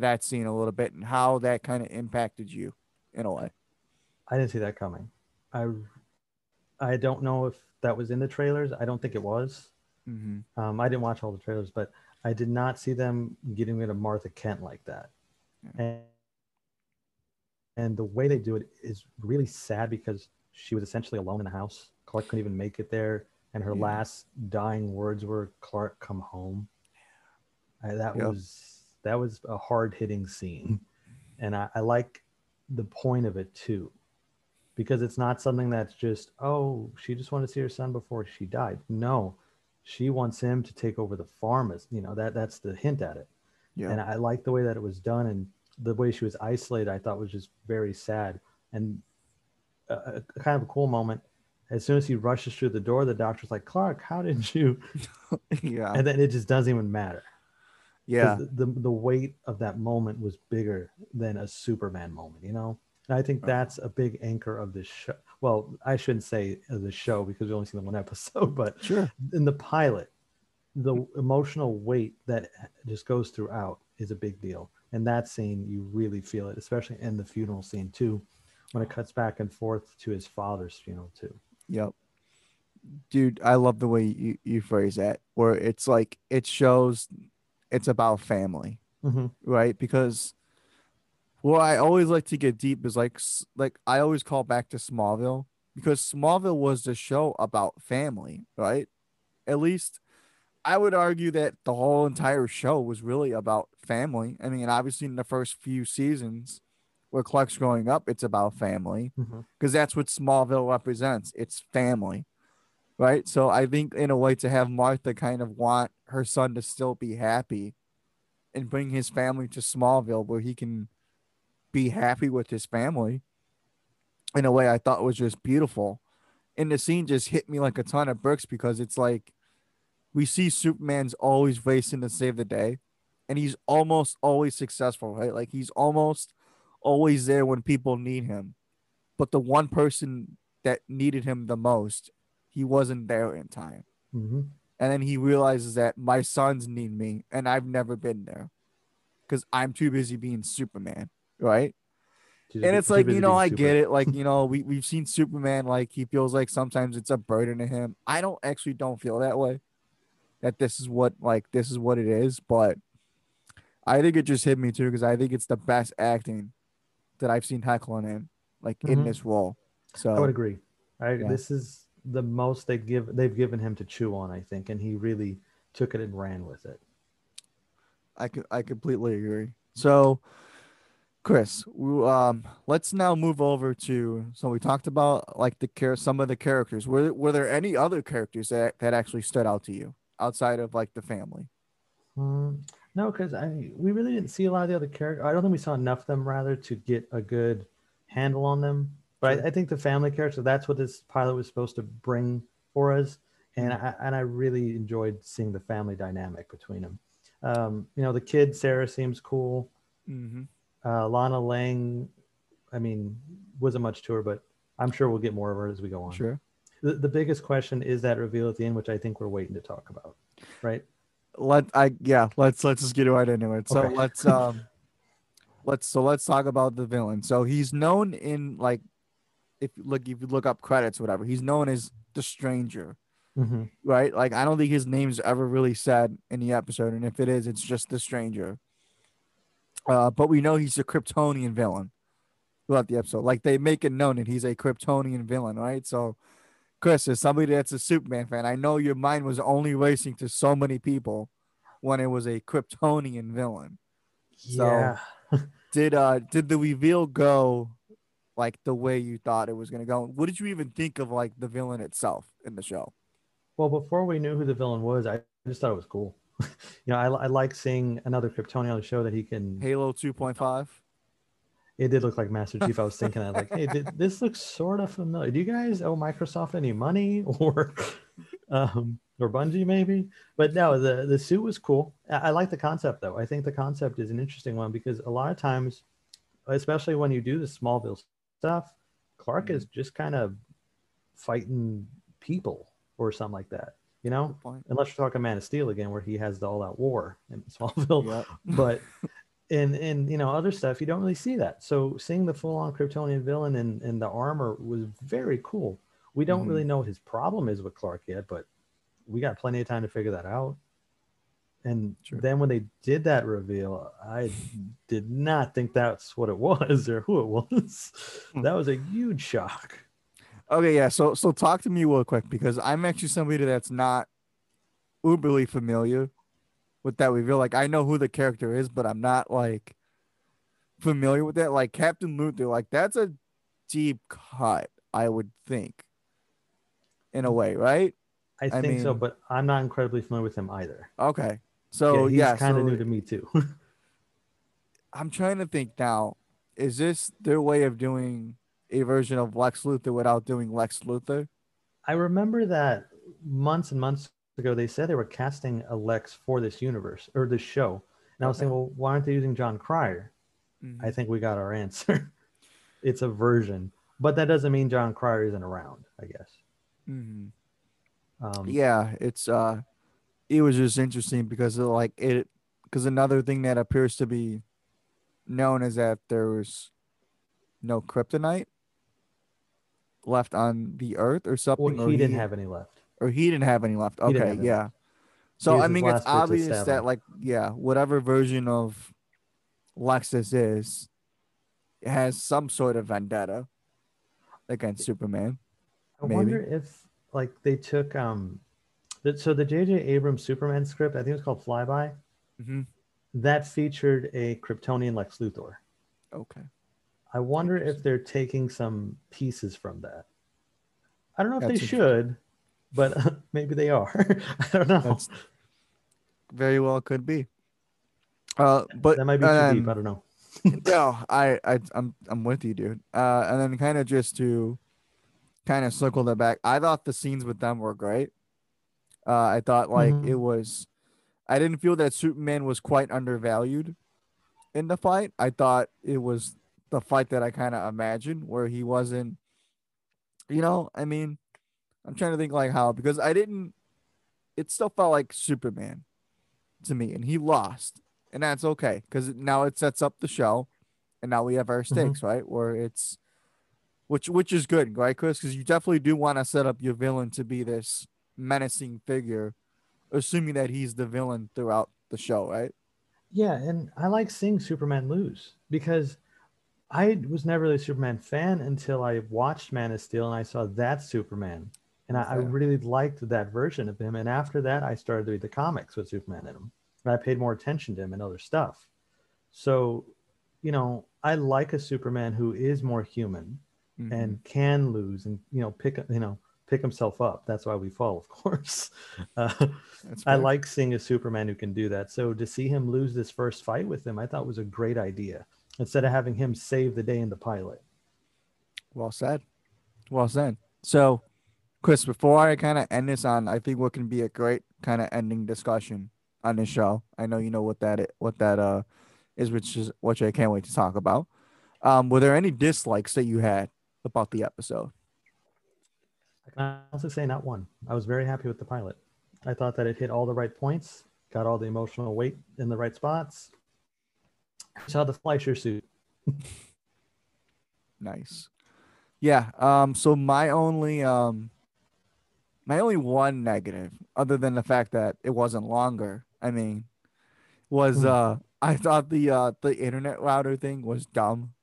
that scene a little bit and how that kind of impacted you in a way. I didn't see that coming. I I don't know if that was in the trailers. I don't think it was. Mm-hmm. Um, I didn't watch all the trailers, but I did not see them getting rid of Martha Kent like that. And, and the way they do it is really sad because she was essentially alone in the house. Clark couldn't even make it there, and her Yeah. last dying words were "Clark, come home." I, that Yep. was that was a hard hitting scene, and I, I like the point of it too, because it's not something that's just oh she just wanted to see her son before she died. No, she wants him to take over the farm. As you know that that's the hint at it Yeah. and I like the way that it was done and the way she was isolated. I thought was just very sad and a, a a kind of a cool moment. As soon as he rushes through the door, the doctor's like, "Clark, how did you?" yeah. And then it just doesn't even matter. Yeah. The, the the weight of that moment was bigger than a Superman moment, you know. And I think that's a big anchor of this show. Well, I shouldn't say the show because we only seen the one episode, but Sure. in the pilot, the mm-hmm. emotional weight that just goes throughout is a big deal. And that scene, you really feel it, especially in the funeral scene too, when it cuts back and forth to his father's funeral too. Yep. Dude, I love the way you, you phrase that, where it's like it shows it's about family, Mm-hmm. right? Because what I always like to get deep is like like I always call back to Smallville because Smallville was the show about family, right? At least I would argue that the whole entire show was really about family. I mean, obviously in the first few seasons where Clark's growing up, it's about family Mm-hmm. because that's what Smallville represents. It's family, right? So I think in a way to have Martha kind of want her son to still be happy and bring his family to Smallville where he can be happy with his family in a way I thought was just beautiful. And the scene just hit me like a ton of bricks because it's like we see Superman's always racing to save the day and he's almost always successful, right? Like he's almost always there when people need him but the one person that needed him the most, he wasn't there in time. Mm-hmm. And then he realizes that my sons need me and I've never been there because I'm too busy being Superman, right? And it's like, you know, I get it. Like, you know, we, we've seen Superman, like, he feels like sometimes it's a burden to him. I don't actually don't feel that way. That this is what, like, this is what it is. But I think it just hit me too because I think it's the best acting that I've seen Hoechlin in, like, in Mhm. this role. So, I would agree. I, Yeah. This is the most they give they've given him to chew on, I think, and he really took it and ran with it. I I completely agree. So, Chris, we- um, let's now move over to. So we talked about like the care some of the characters. Were were there any other characters that that actually stood out to you outside of like the family? Mm, no, because I we really didn't see a lot of the other characters. I don't think we saw enough of them rather to get a good handle on them. But Sure. I, I think the family character that's what this pilot was supposed to bring for us, and I and I really enjoyed seeing the family dynamic between them. Um, you know, the kid Sarah seems cool. Mm-hmm. Uh, Lana Lang, I mean, wasn't much to her, but I'm sure we'll get more of her as we go on. Sure. The, the biggest question is that reveal at the end, which I think we're waiting to talk about, right? Let I yeah. Let's let's just get right into it. So Okay. let's um, let's so let's talk about the villain. So he's known in like, if you look if you look up credits whatever, he's known as the Stranger. Mm-hmm. right? Like I don't think his name's ever really said in the episode, and if it is, it's just the stranger. Uh, but we know he's a Kryptonian villain throughout the episode. Like they make it known that he's a Kryptonian villain, right? So, Chris, as somebody that's a Superman fan, I know your mind was only racing to so many people when it was a Kryptonian villain. So- Yeah. Did uh did the reveal go like the way you thought it was gonna go? What did you even think of like the villain itself in the show? Well, before we knew who the villain was, I just thought it was cool. you know, I, I like seeing another Kryptonian on the show that he can. Halo 2.5. It did look like Master Chief. I was thinking that, like, hey, did, this looks sort of familiar. Do you guys owe Microsoft any money or, um, or Bungie maybe? But no, the the suit was cool. I, I like the concept though. I think the concept is an interesting one because a lot of times, especially when you do the Smallville stuff, Clark is just kind of fighting people or something like that. You know, unless you're talking Man of Steel again, where he has the all-out war in Smallville. Yep. But in in you know other stuff, you don't really see that. So seeing the full-on Kryptonian villain in in the armor was very cool. We don't Mhm. really know what his problem is with Clark yet, but we got plenty of time to figure that out. And Sure. then when they did that reveal, I did not think that's what it was or who it was. Hmm. that was a huge shock. Okay, yeah. So so talk to me real quick because I'm actually somebody that's not uberly familiar with that reveal. Like I know who the character is, but I'm not like familiar with that. Like Captain Luthor, like that's a deep cut, I would think. In a way, right? I I think so, but I'm not incredibly familiar with him either. Okay. So yeah, he's yeah, kind of so new to me too. I'm trying to think now. Is this their way of doing a version of Lex Luthor without doing Lex Luthor? I remember that months and months ago they said they were casting a Lex for this universe or this show. And I was Okay. saying, well, why aren't they using Jon Cryer? I think we got our answer. it's a version, but that doesn't mean Jon Cryer isn't around. I guess. Mhm. Um, yeah it's uh it was just interesting because like it because another thing that appears to be known is that there was no kryptonite left on the earth or something Well, or he didn't have any left. or he didn't have any left okay any yeah so i mean it's last bit to obvious that like yeah whatever version of lexus is has some sort of vendetta against superman I Maybe. wonder if like they took um, so the J.J. Abrams Superman script, I think it was called Flyby. Mhm. That featured a Kryptonian Lex Luthor. okay I wonder if they're taking some pieces from that. I don't know if That's they should, but maybe they are. I don't know. That's very well could be. Uh, but that might be too um, deep. I don't know. no, I, I, I'm, I'm with you, dude. Uh, and then kind of just to kind of circle that back, I thought the scenes with them were great. Uh, I thought like Mhm. it was, I didn't feel that Superman was quite undervalued in the fight. I thought it was the fight that I kind of imagined where he wasn't, you know, I mean, I'm trying to think like how, because I didn't, it still felt like Superman to me and he lost and that's okay because now it sets up the show and now we have our stakes right where it's which which is good right chris because you definitely do want to set up your villain to be this menacing figure assuming that he's the villain throughout the show right Yeah, and I like seeing Superman lose because I was never really a Superman fan until I watched Man of Steel and I saw that Superman And I, I really liked that version of him. And after that, I started to read the comics with Superman in them. And I paid more attention to him and other stuff. So, you know, I like a Superman who is more human Mhm. and can lose and, you know, pick, up you know, pick himself up. That's why we fall, of course. Uh, I like seeing a Superman who can do that. So to see him lose this first fight with him, I thought was a great idea. Instead of having him save the day in the pilot. Well said. Well said. So, Chris, before I kind of end this on, I think what can be a great kind of ending discussion on this show. I know you know what that i- what that uh is, which is which I can't wait to talk about. Um, were there any dislikes that you had about the episode? I can honestly say not one. I was very happy with the pilot. I thought that it hit all the right points, got all the emotional weight in the right spots. I saw the Fleischer suit. Nice. Yeah. Um. So my only um. My only one negative, other than the fact that it wasn't longer, I mean, was Hmm. uh I thought the uh the internet router thing was dumb.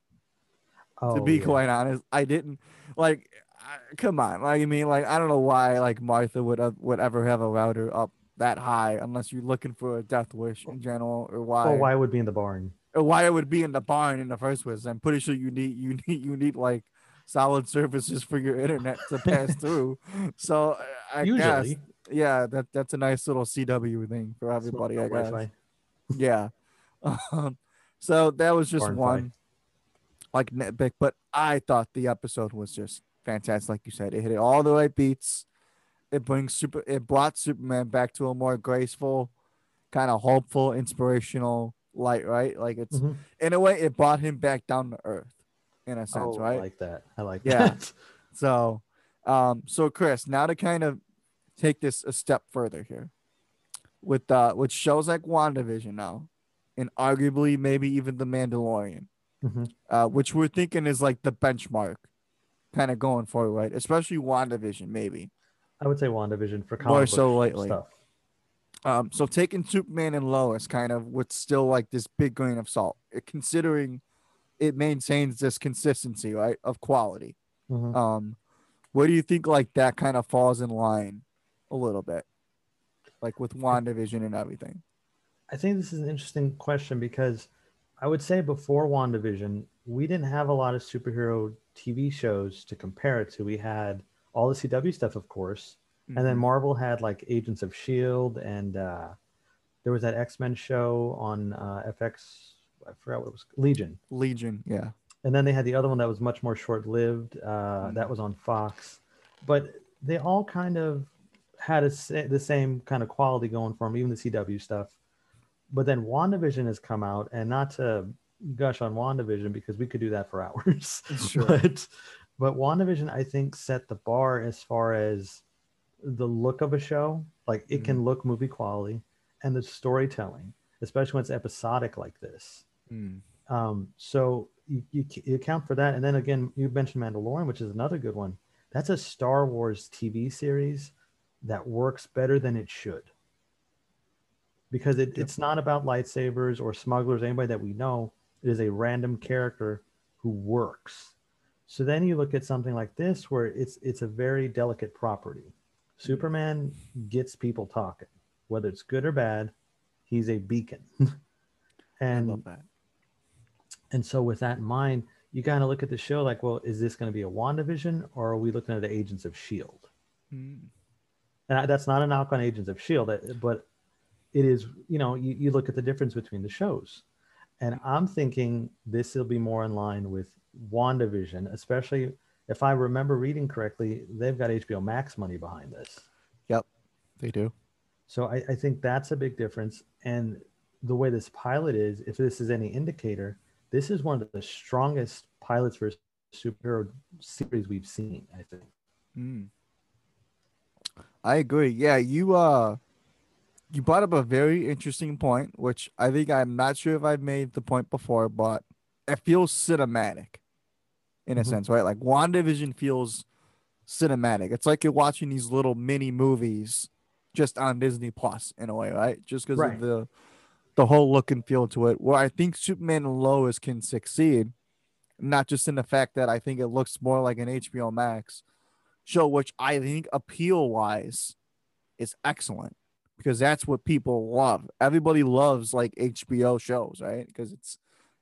Oh, to be yeah. quite honest, I didn't like. I, come on, like I mean, like I don't know why like Martha would uh, would ever have a router up that high unless you're looking for a death wish in general, or why, Or why it would be in the barn. or why it would be in the barn in the first place. I'm pretty sure you need you need you need like solid surfaces for your internet to pass through. So I guess Usually, yeah, that that's a nice little CW thing for everybody. I guess Wi-Fi. yeah. Um, so that was just Barn one like nitpick, but I thought the episode was just fantastic. Like you said, it hit all the right beats. It brings super. It brought Superman back to a more graceful, kind of hopeful, inspirational light. Right, like it's Mhm. in a way it brought him back down to earth, in a sense. Oh, right. I like that. I like Yeah. that. So, um, so Chris, now to kind of take this a step further here, with uh, with shows like WandaVision now, and arguably maybe even The Mandalorian, Mhm. uh, which we're thinking is like the benchmark, kind of going forward, right? Especially WandaVision, maybe. I would say WandaVision for More comic so book lately. stuff. Um, so taking Superman and Lois kind of with still like this big grain of salt, eh, considering it maintains this consistency, right, of quality. Mhm. Um, where do you think like that kind of falls in line a little bit, like with WandaVision and everything? I think this is an interesting question because I would say before WandaVision, we didn't have a lot of superhero TV shows to compare it to. We had all the CW stuff, of course, and then Mhm. Marvel had like Agents of Shield, and uh, there was that X Men show on uh, FX. I forgot what it was, Legion. Legion, yeah, And then they had the other one that was much more short lived. Uh, That was on Fox, but they all kind of had a, the same kind of quality going for them, even the CW stuff. But then WandaVision has come out, and not to gush on WandaVision because we could do that for hours. Sure. But but WandaVision, I think, set the bar as far as the look of a show. Like it can look movie quality, and the storytelling, especially when it's episodic like this. Mm. Um, so you, you, you account for that. And then again, you mentioned Mandalorian, which is another good one. That's a Star Wars TV series that works better than it should. Because it, Yep. it's not about lightsabers or smugglers, anybody that we know. It is a random character who works. So then you look at something like this where it's it's a very delicate property. Superman gets people talking, whether it's good or bad, he's a beacon. I and love that. and so, with that in mind, you kind of look at the show like, well, is this going to be a WandaVision or are we looking at the Agents of S.H.I.E.L.D.? Mm. And I- that's not a knock on Agents of S.H.I.E.L.D., but it is, you know, you, you look at the difference between the shows. And I'm thinking this will be more in line with WandaVision, especially if I remember reading correctly, they've got HBO Max money behind this. Yep, they do. So I, I think that's a big difference. And the way this pilot is, if this is any indicator, this is one of the strongest pilots for a superhero series we've seen, I think. Mm. I agree. Yeah, you uh you brought up a very interesting point, which I think I'm not sure if I've made the point before, but it feels cinematic in a Mhm. sense, right? Like WandaVision feels cinematic. It's like you're watching these little mini movies just on Disney Plus in a way, right? Just because Right. of the the whole look and feel to it. Where I think Superman and Lois can succeed, not just in the fact that I think it looks more like an HBO Max, show, which I think appeal wise is excellent because that's what people love. Everybody loves like HBO shows, right? Because it's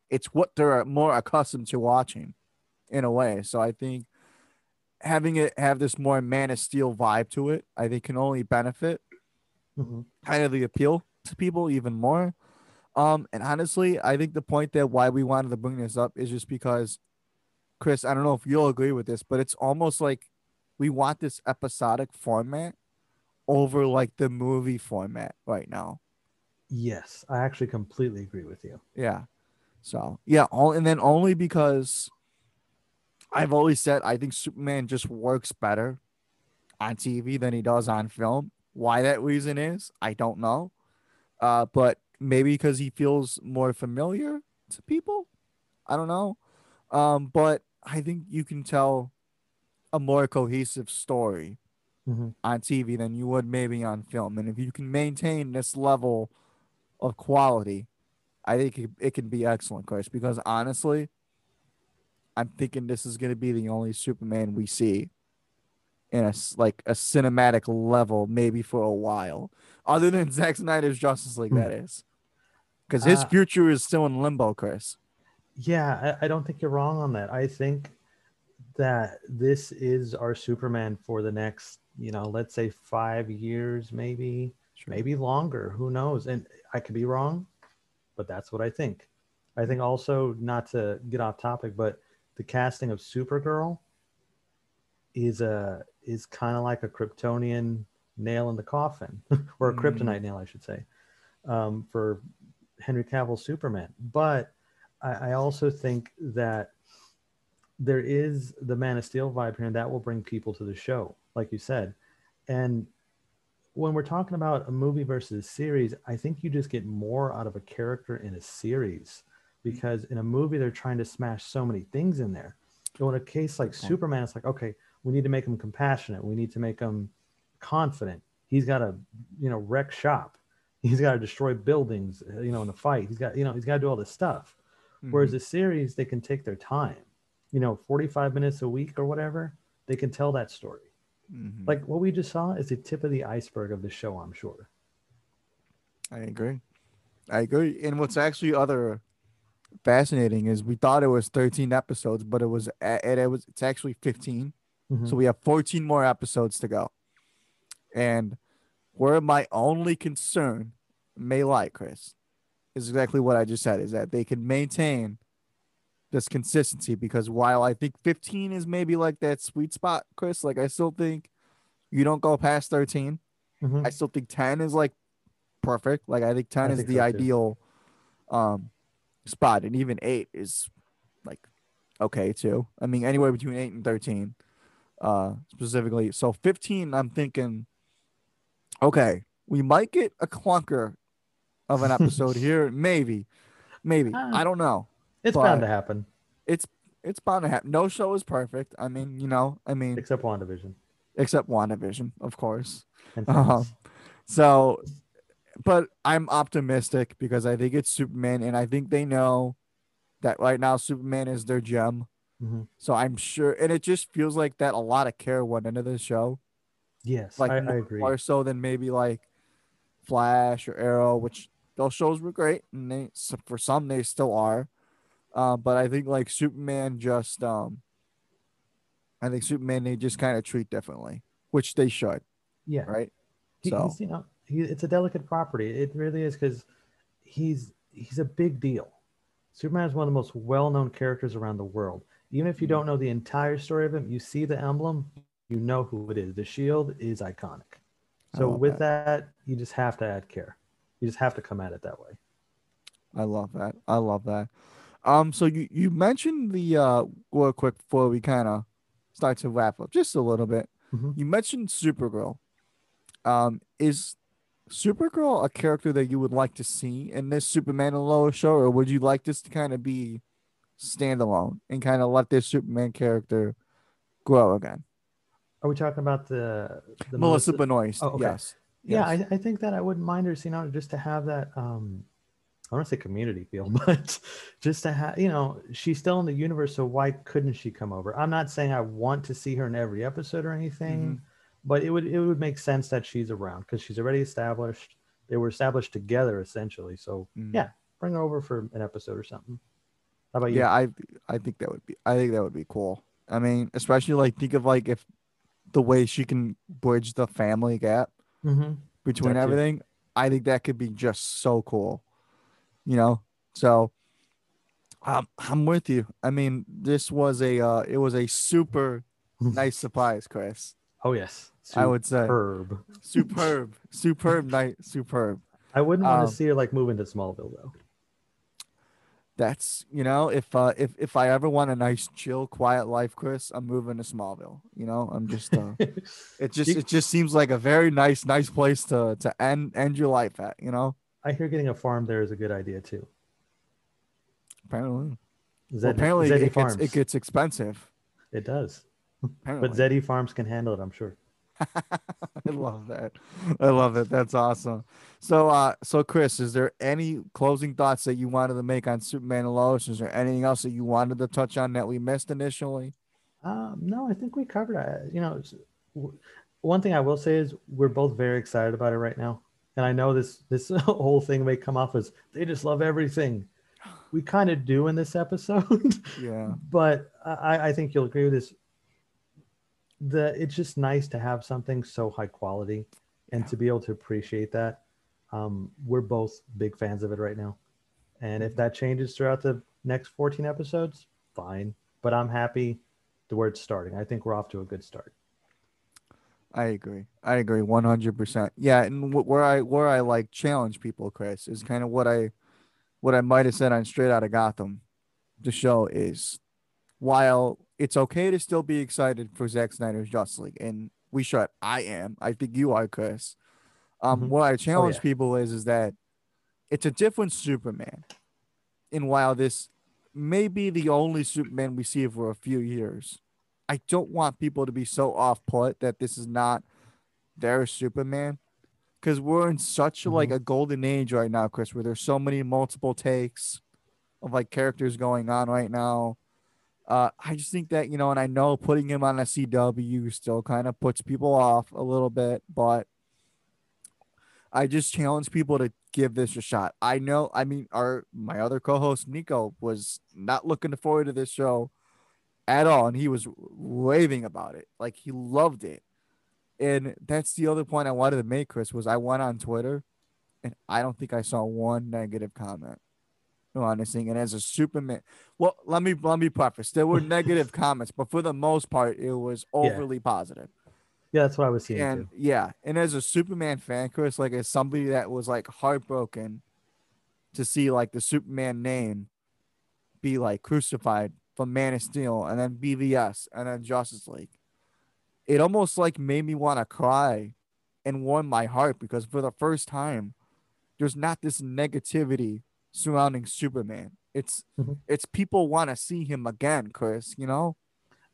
it's what they're more accustomed to watching in a way. So I think having it have this more Man of Steel vibe to it, I think can only benefit Mm-hmm. kind of the appeal to people even more. Um, and honestly, I think the point that why we wanted to bring this up is just because, Chris, I don't know if you'll agree with this, but it's almost like we want this episodic format over like the movie format right now. Yes, I actually completely agree with you. Yeah. So yeah, all and then only because I've always said I think Superman just works better on TV than he does on film. Why that reason is, I don't know. Uh, but maybe because he feels more familiar to people. I don't know. Um, but I think you can tell a more cohesive story Mm-hmm. on TV than you would maybe on film. And if you can maintain this level of quality, I think it, it can be excellent, Chris. Because honestly, I'm thinking this is going to be the only Superman we see in a like a cinematic level, maybe for a while, other than Zack Snyder's Justice League. Hmm. That is, because his Uh, future is still in limbo, Chris. Yeah, I, I don't think you're wrong on that. I think that this is our Superman for the next, you know, let's say five years, maybe, maybe longer. Who knows? And I could be wrong, but that's what I think. I think also, not to get off topic, but the casting of Supergirl is a is kind of like a Kryptonian nail in the coffin, or a Mm. kryptonite nail, I should say, um, for Henry Cavill's Superman. But I, I also think that there is the Man of Steel vibe here, and that will bring people to the show, like you said. And when we're talking about a movie versus a series, I think you just get more out of a character in a series because in a movie they're trying to smash so many things in there. So in a case like point. Superman, it's like, okay, we need to make him compassionate. We need to make him confident. He's got to, you know, wreck shop. He's got to destroy buildings, you know, in the fight. He's got, you know, he's got to do all this stuff. Whereas Mhm. the series, they can take their time, you know, 45 minutes a week or whatever, they can tell that story. Mhm. Like what we just saw is the tip of the iceberg of the show, I'm sure. I agree. I agree. And what's actually other fascinating is we thought it was 13 episodes, but it was it, it was it's actually 15. Mhm. So we have 14 more episodes to go. And where my only concern may lie, Chris, is exactly what I just said, is that they can maintain this consistency because while I think 15 is maybe like that sweet spot, Chris, like I still think you don't go past 13. Mhm. I still think 10 is like perfect. Like I think 10 I is think the so, too. ideal um spot and even 8 is like okay too. I mean anywhere between 8 and 13 uh specifically. So 15 I'm thinking okay, we might get a clunker of an episode here maybe. Maybe. Ah. I don't know. It's but- bound to happen, It's it's bound to happen. No show is perfect. I mean, you know, I mean, except WandaVision. except WandaVision, of course. Uh-huh. So, but I'm optimistic because I think it's Superman, and I think they know that right now Superman is their gem. Mhm. So I'm sure, and it just feels like that a lot of care went into the show, Yes, like I, more, I agree. more so than maybe like Flash or Arrow, which those shows were great, and they for some they still are. Uh, but I think like Superman just, um, I think Superman they just kind of treat differently, which they should, Yeah, right? He, So he's, you know, he, it's a delicate property. It really is because he's he's a big deal. Superman is one of the most well-known characters around the world. Even if you Mm-hmm. don't know the entire story of him, you see the emblem, you know who it is. The shield is iconic. So with that, you just have to add care. You just have to come at it that way. I love that. I love that. Um, so you you mentioned the uh real quick before we kind of start to wrap up just a little bit. Mhm. You mentioned Supergirl. Um, is Supergirl a character that you would like to see in this Superman and Lois show, or would you like this to kind of be standalone and kind of let this Superman character grow again? Are we talking about the, the Melissa, Benoist. Oh, okay. Yes. Yeah, Yes. I, I think that I wouldn't mind her, seeing know, just to have that um I don't say community feel, but just to have, you know, she's still in the universe, so why couldn't she come over? I'm not saying I want to see her in every episode or anything, Mm-hmm. but it would it would make sense that she's around because she's already established. They were established together essentially. So Mhm. yeah, bring her over for an episode or something. How about you? Yeah, I I think that would be I think that would be cool. I mean, especially like think of like if the way she can bridge the family gap Mm-hmm. between everything, I think that could be just so cool. You know? So um, I'm with you. I mean, this was a uh it was a super nice surprise, Chris. Oh yes, I would say superb. superb, superb night, superb. I wouldn't want Um, to see her like move into Smallville though. That's you know, if uh if if I ever want a nice, chill, quiet life, Chris, I'm moving to Smallville. You know, I'm just uh it just it just seems like a very nice, nice place to to end end your life at, you know? I hear getting a farm there is a good idea too. Apparently. Well, apparently Zeddy it gets, Farms. it gets expensive. It does, Apparently. but Zeddy Farms can handle it. I'm sure. I love that. I love it. That's awesome. So uh so Chris, is there any closing thoughts that you wanted to make on Superman and Lois? Is there anything else that you wanted to touch on that we missed initially? Um, no, I think we covered it. You know, one thing I will say is we're both very excited about it right now, and I know this this whole thing may come off as they just love everything. We kind of do in this episode, Yeah. but I, I think you'll agree with this. The it's just nice to have something so high quality, and Yeah. to be able to appreciate that. Um, we're both big fans of it right now, and if that changes throughout the next 14 episodes, fine. But I'm happy the where it's starting. I think we're off to a good start. I agree. I agree 100%. Yeah, and wh- where I where I like challenge people, Chris, is kind of what I what I might have said on Straight Out of Gotham. The show is while it's okay to still be excited for Zack Snyder's Justice League, and we should. I am. I think you are, Chris. Um, Mhm. what I challenge yeah. people is is that it's a different Superman, and while this may be the only Superman we see for a few years, I don't want people to be so off put that this is not their Superman. Because we're in such like a golden age right now, Chris, where there's so many multiple takes of like characters going on right now. Uh, I just think that, you know, and I know putting him on a CW still kind of puts people off a little bit, but I just challenge people to give this a shot. I know, I mean, our my other co-host Nico was not looking forward to this show at all, and he was raving about it. Like he loved it. And that's the other point I wanted to make, Chris, was I went on Twitter and I don't think I saw one negative comment on this thing. And as a Superman, well, let me let me preface. There were negative comments, but for the most part, it was overly positive. Yeah, that's what I was seeing. And too. yeah, and as a Superman fan, Chris, like as somebody that was like heartbroken to see like the Superman name be like crucified from Man of Steel and then BVS and then Justice League, it almost like made me want to cry and warm my heart because for the first time, there's not this negativity surrounding Superman. It's Mhm. it's people want to see him again, Chris. You know.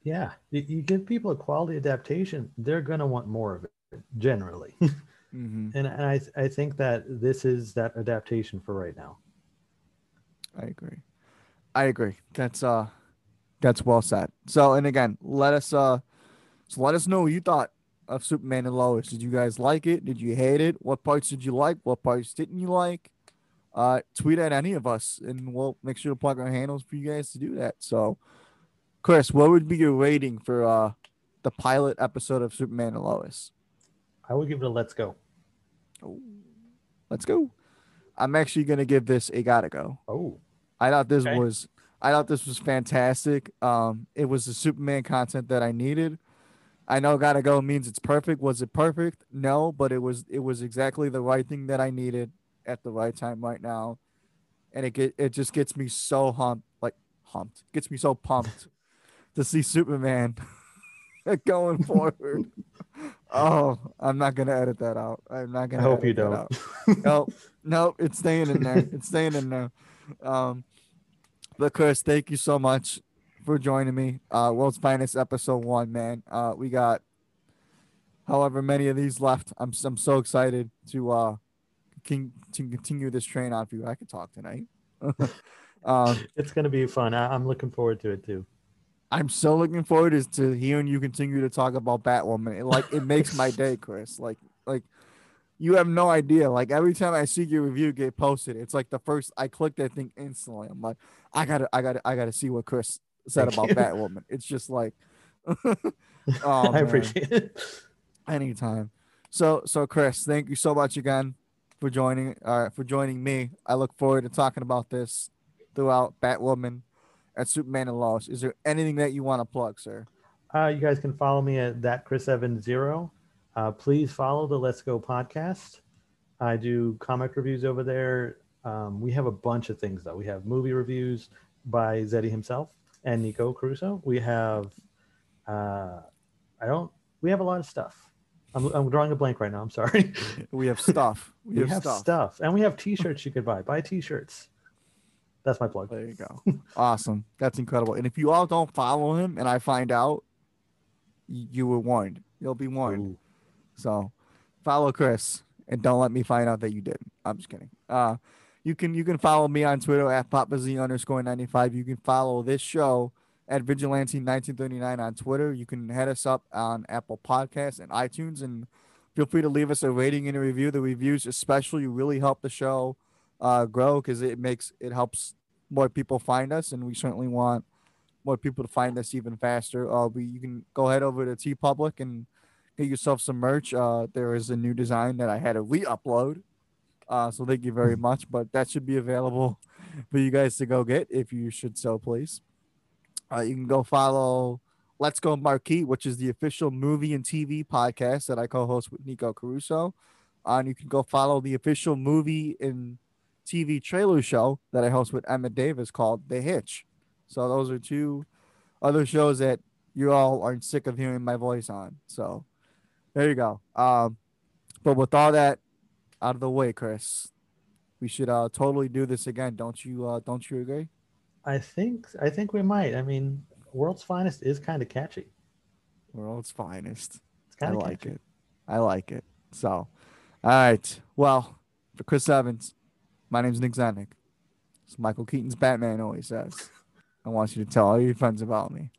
Yeah, you, you give people a quality adaptation, they're gonna want more of it generally. Mm-hmm. and and I I think that this is that adaptation for right now. I agree. I agree. That's uh that's well said. So and again, let us uh so let us know what you thought of Superman and Lois. Did you guys like it? Did you hate it? What parts did you like? What parts didn't you like? Uh tweet at any of us and we'll make sure to plug our handles for you guys to do that. So Chris, what would be your rating for uh the pilot episode of Superman and Lois? I would give it a let's go. Let's go. I'm actually gonna give this a gotta go. Oh, I thought this Okay. was I thought this was fantastic. Um, it was the Superman content that I needed. I know gotta go means it's perfect. Was it perfect? No, but it was it was exactly the right thing that I needed at the right time right now. And it get it just gets me so humped like humped. Gets me so pumped to see Superman going forward. oh, I'm not gonna edit that out. I'm not gonna hope you don't. out nope, nope, it's staying in there. It's staying in there. Um, but Chris, thank you so much for joining me. Uh, World's Finest episode one, man. Uh, we got however many of these left. I'm I'm so excited to uh can to continue this train on for you. I could talk tonight. um, it's gonna be fun. I, I'm looking forward to it too. I'm so looking forward to, to hearing you continue to talk about Batwoman. It, like it makes my day, Chris. Like like you have no idea. Like every time I see your review get posted, it's like the first I click that thing instantly. I'm like, I gotta, I gotta, I gotta see what Chris said Thank about you. Batwoman. It's just like, oh, I appreciate it. anytime. So so Chris, thank you so much again for joining uh for joining me. I look forward to talking about this throughout Batwoman and Superman and Lois. Is there anything that you want to plug, sir? Uh, you guys can follow me at that Chris Evans zero. Uh, please follow the Let's Go podcast. I do comic reviews over there. Um, we have a bunch of things though. We have movie reviews by Zeddy himself and Nico Caruso. We have, uh, I don't. We have a lot of stuff. I'm, I'm drawing a blank right now. I'm sorry. We have stuff. We, we have, have stuff. stuff. and we have T-shirts you could buy. Buy T-shirts. That's my plug. There you go. awesome. That's incredible. And if you all don't follow him and I find out, you were warned. You'll be warned. Ooh. So follow Chris and don't let me find out that you didn't. I'm just kidding. Uh you can you can follow me on Twitter at PapaZ underscore 95. You can follow this show at Vigilante1939 on Twitter. You can head us up on Apple Podcasts and iTunes and feel free to leave us a rating and a review. The reviews especially really help the show uh grow because it makes it helps more people find us and we certainly want more people to find us even faster. Uh we you can go head over to TeePublic and get yourself some merch. Uh, there is a new design that I had to re-upload. Uh, so thank you very much. But that should be available for you guys to go get if you should so please. Uh, you can go follow Let's Go Marquee, which is the official movie and TV podcast that I co-host with Nico Caruso. Uh, and you can go follow the official movie and TV trailer show that I host with Emma Davis called The Hitch. So those are two other shows that you all aren't sick of hearing my voice on. So there you go. Um, but with all that out of the way, Chris, we should uh totally do this again. Don't you? Uh, don't you agree? I think I think we might. I mean, World's Finest is kind of catchy. World's finest. It's I kind of like it. I like it. So, all right. Well, for Chris Evans, my name's Nick Zednik. As Michael Keaton's Batman always says, I want you to tell all your friends about me.